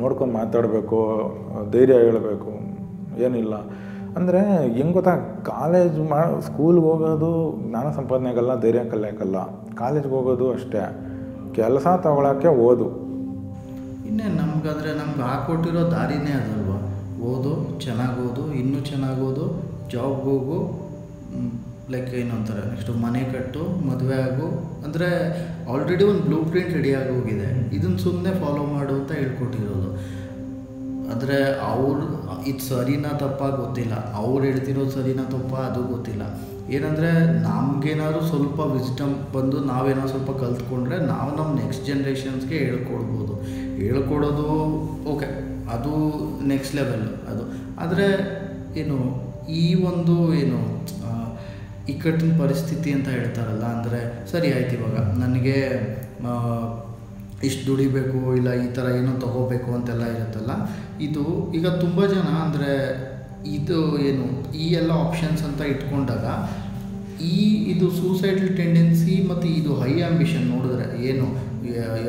ನೋಡ್ಕೊಂಡು ಮಾತಾಡಬೇಕು, ಧೈರ್ಯ ಹೇಳಬೇಕು, ಏನಿಲ್ಲ. ಅಂದರೆ ಹೆಂಗ್ ಗೊತ್ತಾ? ಕಾಲೇಜ್ ಮಾ, ಸ್ಕೂಲ್ಗೆ ಹೋಗೋದು ಜ್ಞಾನ ಸಂಪಾದನೆಗಲ್ಲ, ಧೈರ್ಯ ಕಲಿಯೋಕ್ಕಲ್ಲ ಕಾಲೇಜ್ಗೆ ಹೋಗೋದು ಅಷ್ಟೇ. ಕೆಲಸ ತಗೊಳಕ್ಕೆ ಓದು. ಇನ್ನೇ ನಮ್ಗಾದರೆ ನಮ್ಗೆ ಹಾಕೊಟ್ಟಿರೋ ದಾರಿನೇ ಅದಲ್ವಾ? ಓದು, ಚೆನ್ನಾಗಿ ಓದು, ಇನ್ನೂ ಚೆನ್ನಾಗಿ ಓದು ಜಾಬ್ಗೆ ಹೋಗು ಲೈಕ್ ಏನಂತಾರೆ ನೆಕ್ಸ್ಟು ಮನೆ ಕಟ್ಟು, ಮದುವೆ ಆಗು, ಅಂದರೆ ಆಲ್ರೆಡಿ ಒಂದು ಬ್ಲೂ ಪ್ರಿಂಟ್ ರೆಡಿಯಾಗಿ ಹೋಗಿದೆ. ಇದನ್ನು ಸುಮ್ಮನೆ ಫಾಲೋ ಮಾಡು ಅಂತ ಹೇಳ್ಕೊಟ್ಟಿರೋದು. ಆದರೆ ಅವ್ರು, ಇದು ಸರಿನಾ ತಪ್ಪ ಗೊತ್ತಿಲ್ಲ. ಅವ್ರು ಹೇಳ್ತಿರೋದು ಸರಿನಾ ತಪ್ಪ ಅದು ಗೊತ್ತಿಲ್ಲ. ಏನಂದರೆ ನಮಗೇನಾದ್ರು ಸ್ವಲ್ಪ ವಿಸ್ಡಮ್ ಬಂದು ನಾವೇನೋ ಸ್ವಲ್ಪ ಕಲ್ತ್ಕೊಂಡ್ರೆ ನಾವು ನಮ್ಮ ನೆಕ್ಸ್ಟ್ ಜನ್ರೇಷನ್ಸ್ಗೆ ಹೇಳ್ಕೊಡ್ಬೋದು. ಹೇಳ್ಕೊಡೋದು ಓಕೆ ಅದು ನೆಕ್ಸ್ಟ್ ಲೆವೆಲ್ ಅದು. ಆದರೆ ಏನು, ಈ ಒಂದು ಏನು ಇಕ್ಕಟ್ಟಿನ ಪರಿಸ್ಥಿತಿ ಅಂತ ಹೇಳ್ತಾರಲ್ಲ, ಅಂದರೆ ಸರಿ ಆಯ್ತು ಇವಾಗ, ನನಗೆ ಇಷ್ಟು ದುಡಿಬೇಕು, ಇಲ್ಲ ಈ ಥರ ಏನೋ ತಗೋಬೇಕು ಅಂತೆಲ್ಲ ಇರುತ್ತಲ್ಲ, ಇದು ಈಗ ತುಂಬ ಜನ ಅಂದರೆ ಇದು ಏನು, ಈ ಎಲ್ಲ ಆಪ್ಷನ್ಸ್ ಅಂತ ಇಟ್ಕೊಂಡಾಗ, ಈ ಇದು ಸೂಸೈಡಲ್ ಟೆಂಡೆನ್ಸಿ ಮತ್ತು ಇದು ಹೈ ಆಂಬಿಷನ್ ನೋಡಿದ್ರೆ ಏನು,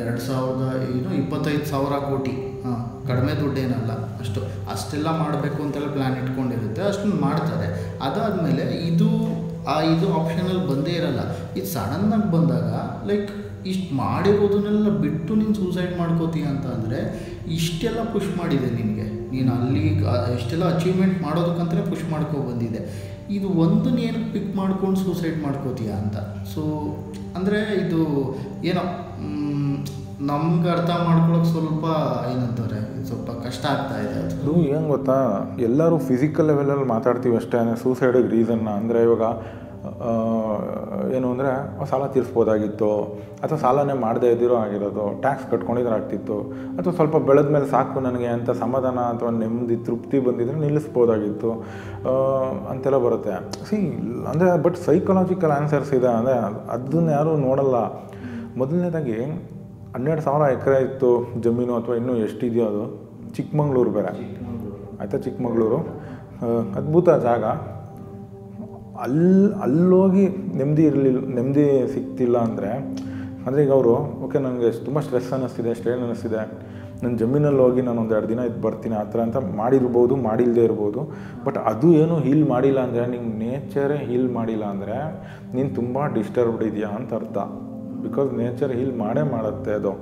ಎರಡು ಸಾವಿರದ ಏನು ಇಪ್ಪತ್ತೈದು ಸಾವಿರ ಕೋಟಿ, ಹಾಂ, ಕಡಿಮೆ ದುಡ್ಡೇನಲ್ಲ ಅಷ್ಟು, ಅಷ್ಟೆಲ್ಲ ಮಾಡಬೇಕು ಅಂತೆಲ್ಲ ಪ್ಲ್ಯಾನ್ ಇಟ್ಕೊಂಡಿರುತ್ತೆ ಅಷ್ಟನ್ನು ಮಾಡ್ತಾರೆ. ಅದಾದಮೇಲೆ ಇದು ಆ ಇದು ಆಪ್ಷನಲ್ಲಿ ಬಂದೇ ಇರಲ್ಲ. ಇದು ಸಡನ್ನಾಗಿ ಬಂದಾಗ ಲೈಕ್ ಇಷ್ಟು ಮಾಡಿರೋದನ್ನೆಲ್ಲ ಬಿಟ್ಟು ನೀನು ಸೂಸೈಡ್ ಮಾಡ್ಕೋತೀಯ ಅಂತ ಅಂದರೆ, ಇಷ್ಟೆಲ್ಲ ಪುಷ್ ಮಾಡಿದೆ ನಿನಗೆ. ನೀನು ಅಲ್ಲಿ ಇಷ್ಟೆಲ್ಲ ಅಚೀವ್ಮೆಂಟ್ ಮಾಡೋದಕ್ಕಂತಲೇ ಪುಷ್ ಮಾಡ್ಕೊ ಬಂದಿದೆ. ಇದು ಒಂದು ನೀನು ಪಿಕ್ ಮಾಡ್ಕೊಂಡು ಸೂಸೈಡ್ ಮಾಡ್ಕೋತೀಯ ಅಂತ. ಸೊ ಅಂದರೆ ಇದು, ಏನೋ ನಮ್ಗೆ ಅರ್ಥ ಮಾಡ್ಕೊಳಕ್ಕೆ ಸ್ವಲ್ಪ ಏನಂತಾರೆ ಸ್ವಲ್ಪ ಕಷ್ಟ ಆಗ್ತಾ ಇದೆ ಅದು. ಏನು ಗೊತ್ತಾ? ಎಲ್ಲರೂ ಫಿಸಿಕಲ್ ಲೆವೆಲಲ್ಲಿ ಮಾತಾಡ್ತೀವಿ ಅಷ್ಟೇ ಸೂಸೈಡಿಗೆ ರೀಸನ್ನ ಅಂದರೆ ಇವಾಗ ಏನು ಅಂದರೆ ಸಾಲ ತೀರಿಸ್ಬೋದಾಗಿತ್ತು, ಅಥವಾ ಸಾಲನೇ ಮಾಡದೇ ಇದ್ದಿರೋ ಆಗಿರೋದು ಟ್ಯಾಕ್ಸ್ ಕಟ್ಕೊಂಡಿದ್ರೆ ಆಗ್ತಿತ್ತು, ಅಥವಾ ಸ್ವಲ್ಪ ಬೆಳೆದ ಮೇಲೆ ಸಾಕು ನನಗೆ ಅಂತ ಸಮಾಧಾನ ಅಥವಾ ನೆಮ್ಮದಿ, ತೃಪ್ತಿ ಬಂದಿದ್ರೆ ನಿಲ್ಲಿಸ್ಬೋದಾಗಿತ್ತು ಅಂತೆಲ್ಲ ಬರುತ್ತೆ. ಸಿ ಅಂದರೆ ಬಟ್ ಸೈಕಲಾಜಿಕಲ್ ಆನ್ಸರ್ಸ್ ಇದೆ, ಅಂದರೆ ಅದನ್ನ ಯಾರೂ ನೋಡಲ್ಲ. ಮೊದಲನೇದಾಗಿ ಹನ್ನೆರಡು ಸಾವಿರ ಎಕರೆ ಇತ್ತು ಜಮೀನು ಅಥವಾ ಇನ್ನೂ ಎಷ್ಟಿದೆಯೋ ಅದು. ಚಿಕ್ಕಮಂಗ್ಳೂರು ಬೇರೆ. ಆಯಿತಾ ಚಿಕ್ಕಮಗಳೂರು? ಅದ್ಭುತ ಜಾಗ. ಅಲ್ಲಿ ಅಲ್ಲೋಗಿ ನೆಮ್ಮದಿ ಇರಲಿಲ್ಲ ನೆಮ್ಮದಿ ಸಿಗ್ತಿಲ್ಲ ಅಂದರೆ ಅಂದರೆ ಈಗ ಅವರು, ಓಕೆ ನನಗೆ ತುಂಬ ಸ್ಟ್ರೆಸ್ ಅನ್ನಿಸ್ತಿದೆ, ಸ್ಟ್ರೇನ್ ಅನ್ನಿಸ್ತಿದೆ. ನನ್ನ ಜಮೀನಲ್ಲಿ ಹೋಗಿ ನಾನು ಒಂದು ಎರಡು ದಿನ ಇದು ಬರ್ತೀನಿ, ಆ ಥರ ಅಂತ ಮಾಡಿರ್ಬೋದು ಮಾಡಿಲ್ಲದೆ ಇರ್ಬೋದು. ಬಟ್ ಅದು ಏನು ಹೀಲ್ ಮಾಡಿಲ್ಲ ಅಂದರೆ, ನಿಂಗೆ ನೇಚರೇ ಹೀಲ್ ಮಾಡಿಲ್ಲ ಅಂದರೆ, ನೀನು ತುಂಬ ಡಿಸ್ಟರ್ಬ್ಡ್ ಇದೆಯಾ ಅಂತ ಅರ್ಥ. ಬಿಕಾಸ್ ನೇಚರ್ ಹೀಲ್ ಮಾಡೇ ಮಾಡುತ್ತೆ ಅದು.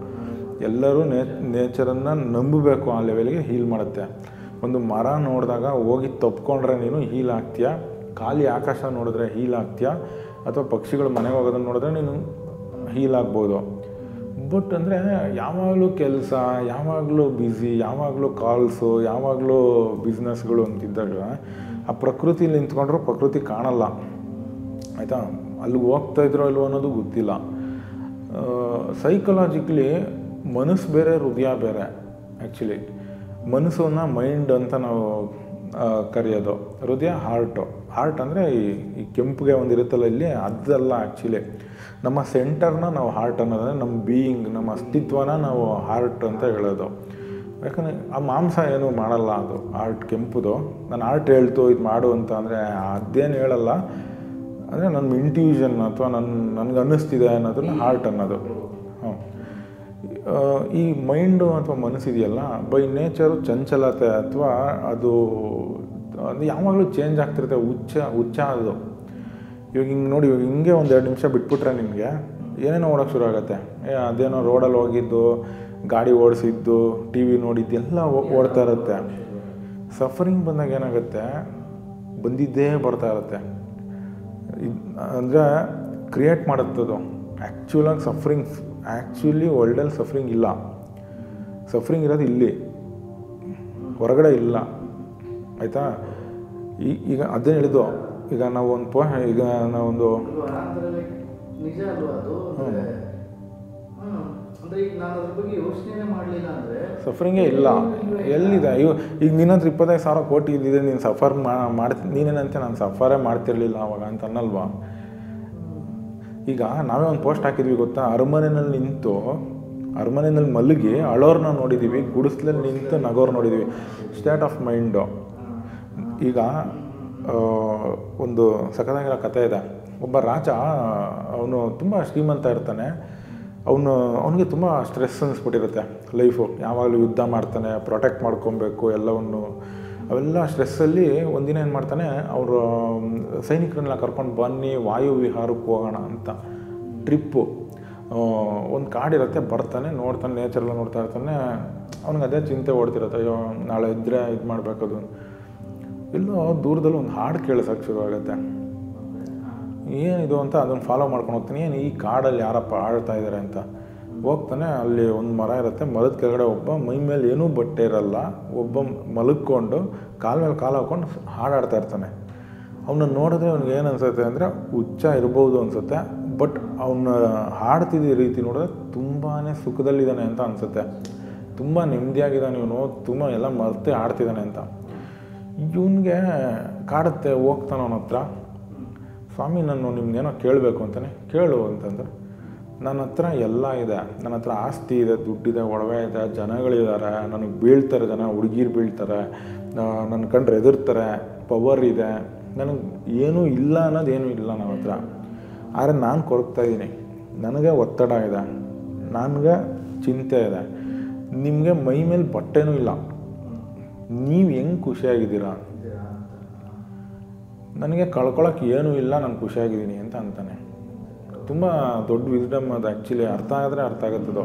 ಎಲ್ಲರೂ ನೇ ನೇಚರನ್ನು ನಂಬಬೇಕು ಆ ಲೆವೆಲ್ಗೆ ಹೀಲ್ ಮಾಡುತ್ತೆ. ಒಂದು ಮರ ನೋಡಿದಾಗ ಹೋಗಿ ತಪ್ಕೊಂಡ್ರೆ ನೀನು ಹೀಲ್ ಆಗ್ತೀಯಾ? ಖಾಲಿ ಆಕಾಶ ನೋಡಿದ್ರೆ ಹೀಲ್ ಆಗ್ತೀಯಾ? ಅಥವಾ ಪಕ್ಷಿಗಳು ಮನೆಗೆ ಹೋಗೋದನ್ನು ನೋಡಿದ್ರೆ ನೀನು ಹೀಲ್ ಆಗ್ಬೋದು. ಬಟ್ ಅಂದರೆ ಯಾವಾಗಲೂ ಕೆಲಸ ಯಾವಾಗಲೂ ಬ್ಯುಸಿ ಯಾವಾಗಲೂ ಕಾಲ್ಸು ಯಾವಾಗಲೂ ಬಿಸ್ನೆಸ್ಗಳು ಅಂತಿದ್ದಾಗ ಆ ಪ್ರಕೃತಿಲಿ ನಿಂತ್ಕೊಂಡ್ರೂ ಪ್ರಕೃತಿ ಕಾಣಲ್ಲ. ಆಯಿತಾ? ಅಲ್ಲಿಗೆ ಹೋಗ್ತಾ ಇದ್ರೋ ಇಲ್ವೋ ಅನ್ನೋದು ಗೊತ್ತಿಲ್ಲ. ಸೈಕಲಾಜಿಕಲಿ ಮನಸ್ಸು ಬೇರೆ, ಹೃದಯ ಬೇರೆ ಆ್ಯಕ್ಚುಲಿ ಮನಸ್ಸನ್ನು ಮೈಂಡ್ ಅಂತ ನಾವು ಕರೆಯೋದು. ಹೃದಯ ಹಾರ್ಟು ಹಾರ್ಟ್ ಅಂದರೆ ಈ ಈ ಕೆಂಪಿಗೆ ಒಂದಿರುತ್ತಲ್ಲ ಇಲ್ಲಿ, ಅದಲ್ಲ ಆ್ಯಕ್ಚುಲಿ ನಮ್ಮ ಸೆಂಟರ್ನ ನಾವು ಹಾರ್ಟ್ ಅನ್ನೋದಂದ್ರೆ ನಮ್ಮ ಬೀಯಿಂಗ್ ನಮ್ಮ ಅಸ್ತಿತ್ವನ ನಾವು ಹಾರ್ಟ್ ಅಂತ ಹೇಳೋದು. ಯಾಕಂದರೆ ಆ ಮಾಂಸ ಏನು ಮಾಡಲ್ಲ ಅದು ಹಾರ್ಟ್ ಕೆಂಪುದು. ನಾನು ಹಾರ್ಟ್ ಹೇಳ್ತು, ಇದು ಮಾಡು ಅಂತ ಅಂದರೆ, ಅದೇನು ಹೇಳಲ್ಲ. ಅಂದರೆ ನನ್ನ ಇಂಟ್ಯೂಷನ್ ಅಥವಾ ನನ್ನ ನನಗೆ ಅನ್ನಿಸ್ತಿದೆ ಅನ್ನೋದನ್ನ ಹಾರ್ಟ್ ಅನ್ನೋದು. ಹಾಂ ಈ ಮೈಂಡು ಅಥವಾ ಮನಸ್ಸಿದೆಯಲ್ಲ ಬೈ ನೇಚರು ಚಂಚಲತೆ ಅಥವಾ ಅದು ಅದು ಯಾವಾಗಲೂ ಚೇಂಜ್ ಆಗ್ತಿರುತ್ತೆ, ಹುಚ್ಚ ಹುಚ್ಚ ಅದು. ಇವಾಗ ಹಿಂಗೆ ನೋಡಿ, ಇವಾಗ ಹಿಂಗೆ ಒಂದು ಎರಡು ನಿಮಿಷ ಬಿಟ್ಬಿಟ್ರೆ ನಿಮಗೆ ಏನೇನೋ ಓಡೋಕೆ ಶುರು ಆಗುತ್ತೆ. ಅದೇನೋ ರೋಡಲ್ಲಿ ಹೋಗಿದ್ದು, ಗಾಡಿ ಓಡಿಸಿದ್ದು ಟಿ ವಿ ನೋಡಿದ್ದು, ಎಲ್ಲ ಓಡ್ತಾ ಇರುತ್ತೆ. ಸಫರಿಂಗ್ ಬಂದಾಗ ಏನಾಗುತ್ತೆ? ಬಂದಿದ್ದೇ ಬರ್ತಾ ಇರುತ್ತೆ. ಅಂದರೆ ಕ್ರಿಯೇಟ್ ಮಾಡುತ್ತದು. ಆ್ಯಕ್ಚುಲಾಗಿ ಸಫ್ರಿಂಗ್ ಆ್ಯಕ್ಚುಲಿ ವರ್ಲ್ಡಲ್ಲಿ ಸಫರಿಂಗ್ ಇಲ್ಲ. ಸಫರಿಂಗ್ ಇರೋದು ಇಲ್ಲಿ. ಹೊರಗಡೆ ಇಲ್ಲ. ಆಯಿತಾ? ಈ ಈಗ ಅದೇನು ಹೇಳಿದ್ದು ಈಗ ನಾವು ಒಂದು ಪೋ ಈಗ ನಾವೊಂದು ನಿಜ ಸಫರಿಂಗೇ ಇಲ್ಲ. ಎಲ್ಲಿದೆ? ಅಯ್ಯೋ, ಈಗ ನಿನ್ನತ್ರ ಇಪ್ಪತ್ತೈದು ಸಾವಿರ ಕೋಟಿ ಇದ್ದಿದೆ, ನೀನು ಸಫರ್ ಮಾಡಿ ನೀನೇನಂತೆ ನಾನು ಸಫರೇ ಮಾಡ್ತಿರ್ಲಿಲ್ಲ ಅವಾಗ ಅಂತ ಅನ್ನಲ್ವಾ? ಈಗ ನಾವೇ ಒಂದು ಪೋಸ್ಟ್ ಹಾಕಿದ್ವಿ ಗೊತ್ತಾ? ಅರಮನೆಯಲ್ಲಿ ನಿಂತು ಅರಮನೆಯಲ್ಲಿ ಮಲಗಿ ಅಳೋರ್ನ ನೋಡಿದ್ದೀವಿ ಗುಡಿಸ್ಲಲ್ಲಿ ನಿಂತು ನಗೋರ್ ನೋಡಿದ್ದೀವಿ ಸ್ಟೇಟ್ ಆಫ್ ಮೈಂಡು ಈಗ ಒಂದು ಸಖತ್ತಾಗಿರೋ ಕಥೆ ಇದೆ. ಒಬ್ಬ ರಾಜ, ಅವನು ತುಂಬ ಶ್ರೀಮಂತ ಇರ್ತಾನೆ. ಅವನು, ಅವನಿಗೆ ತುಂಬ ಸ್ಟ್ರೆಸ್ ಅನ್ನಿಸ್ಬಿಟ್ಟಿರುತ್ತೆ. ಲೈಫು ಯಾವಾಗಲೂ ಯುದ್ಧ ಮಾಡ್ತಾನೆ ಪ್ರೊಟೆಕ್ಟ್ ಮಾಡ್ಕೊಬೇಕು, ಎಲ್ಲವನ್ನು. ಅವೆಲ್ಲ ಸ್ಟ್ರೆಸ್ಸಲ್ಲಿ ಒಂದಿನ ಏನು ಮಾಡ್ತಾನೆ, ಅವರು ಸೈನಿಕರನ್ನೆಲ್ಲ ಕರ್ಕೊಂಡು ಬನ್ನಿ, ವಾಯು ವಿಹಾರಕ್ಕೆ ಹೋಗೋಣ ಅಂತ. ಟ್ರಿಪ್ಪು ಒಂದು ಕಾಡಿರುತ್ತೆ ಬರ್ತಾನೆ, ನೋಡ್ತಾನೆ ನೇಚರೆಲ್ಲ ನೋಡ್ತಾ ಇರ್ತಾನೆ. ಅವ್ನಿಗೆ ಅದೇ ಚಿಂತೆ ಓಡ್ತಿರುತ್ತೆ, ಅಯ್ಯೋ, ನಾಳೆ ಇದ್ದರೆ ಇದು ಮಾಡಬೇಕದು ಎಲ್ಲೋ ದೂರದಲ್ಲಿ ಒಂದು ಹಾಡು ಕೇಳಿಸೋಕೆ ಶುರುವಾಗುತ್ತೆ. ಏನಿದು ಅಂತ ಅದನ್ನು ಫಾಲೋ ಮಾಡ್ಕೊಂಡು ಹೋಗ್ತೀನಿ. ಏನು ಈ ಕಾಡಲ್ಲಿ ಯಾರಪ್ಪ ಆಳ್ತಾ ಇದ್ದಾರೆ ಅಂತ. ಹೋಗ್ತಾನೆ, ಅಲ್ಲಿ ಒಂದು ಮರ ಇರುತ್ತೆ. ಮರದ ಕೆಳಗಡೆ ಒಬ್ಬ, ಮೈ ಮೇಲೆ ಏನೂ ಬಟ್ಟೆ ಇರಲ್ಲ. ಒಬ್ಬ ಮಲಗ್ಕೊಂಡು, ಕಾಲ ಮೇಲೆ ಕಾಲು ಹಾಕ್ಕೊಂಡು ಹಾಡಾಡ್ತಾ ಇರ್ತಾನೆ. ಅವನ್ನ ನೋಡಿದ್ರೆ ಅವ್ನಿಗೆ ಏನು ಅನ್ಸುತ್ತೆ ಅಂದರೆ ಹುಚ್ಚ ಇರ್ಬೋದು ಅನಿಸುತ್ತೆ. ಬಟ್ ಅವನ ಹಾಡ್ತಿದ್ದ ರೀತಿ ನೋಡಿದ್ರೆ ತುಂಬಾ ಸುಖದಲ್ಲಿದ್ದಾನೆ ಅಂತ ಅನಿಸುತ್ತೆ. ತುಂಬ ನೆಮ್ಮದಿಯಾಗಿದ್ದಾನೆ ಇವನು. ತುಂಬ ಎಲ್ಲ ಮರ್ತೆ ಆಡ್ತಿದ್ದಾನೆ ಅಂತ. ಇವನಿಗೆ ಕಾಡುತ್ತೆ, ಹೋಗ್ತಾನೆ ಅವನ ಹತ್ರ. ಸ್ವಾಮಿ, ನಾನು ನಿಮ್ದೇನೋ ಕೇಳಬೇಕು ಅಂತಾನೆ. ಕೇಳು ಅಂತಂದ್ರೆ. ನನ್ನ ಹತ್ರ ಎಲ್ಲ ಇದೆ. ನನ್ನ ಹತ್ರ ಆಸ್ತಿ ಇದೆ, ದುಡ್ಡಿದೆ, ಒಡವೆ ಇದೆ, ಜನಗಳಿದ್ದಾರೆ. ನನಗೆ ಬೀಳ್ತಾರೆ ಜನ, ಹುಡುಗಿರು ಬೀಳ್ತಾರೆ. ನನ್ನ ಕಂಡ್ರೆ ಎದುರ್ತಾರೆ ಪವರ್ ಇದೆ. ನನಗೆ ಏನೂ ಇಲ್ಲ ಅನ್ನೋದೇನೂ ಇಲ್ಲ ನನ್ನ ಹತ್ರ. ಆದರೆ ನಾನು ಕೊರಗ್ತಾ ಇದ್ದೀನಿ ನನಗೆ ಒತ್ತಡ ಇದೆ. ನನಗೆ ಚಿಂತೆ ಇದೆ. ನಿಮಗೆ ಮೈ ಮೇಲೆ ಬಟ್ಟೆನೂ ಇಲ್ಲ. ನೀವು ಹೆಂಗೆ ಖುಷಿಯಾಗಿದ್ದೀರಾ? ನನಗೆ ಕಳ್ಕೊಳಕ್ಕೆ ಏನೂ ಇಲ್ಲ, ನಾನು ಖುಷಿಯಾಗಿದ್ದೀನಿ ಅಂತ ಅಂತಾನೆ. ತುಂಬ ದೊಡ್ಡ ವಿಸ್ಡಮ್ ಅದು ಆ್ಯಕ್ಚುಲಿ ಅರ್ಥ ಆಗಿದ್ರೆ ಅರ್ಥ ಆಗುತ್ತದು.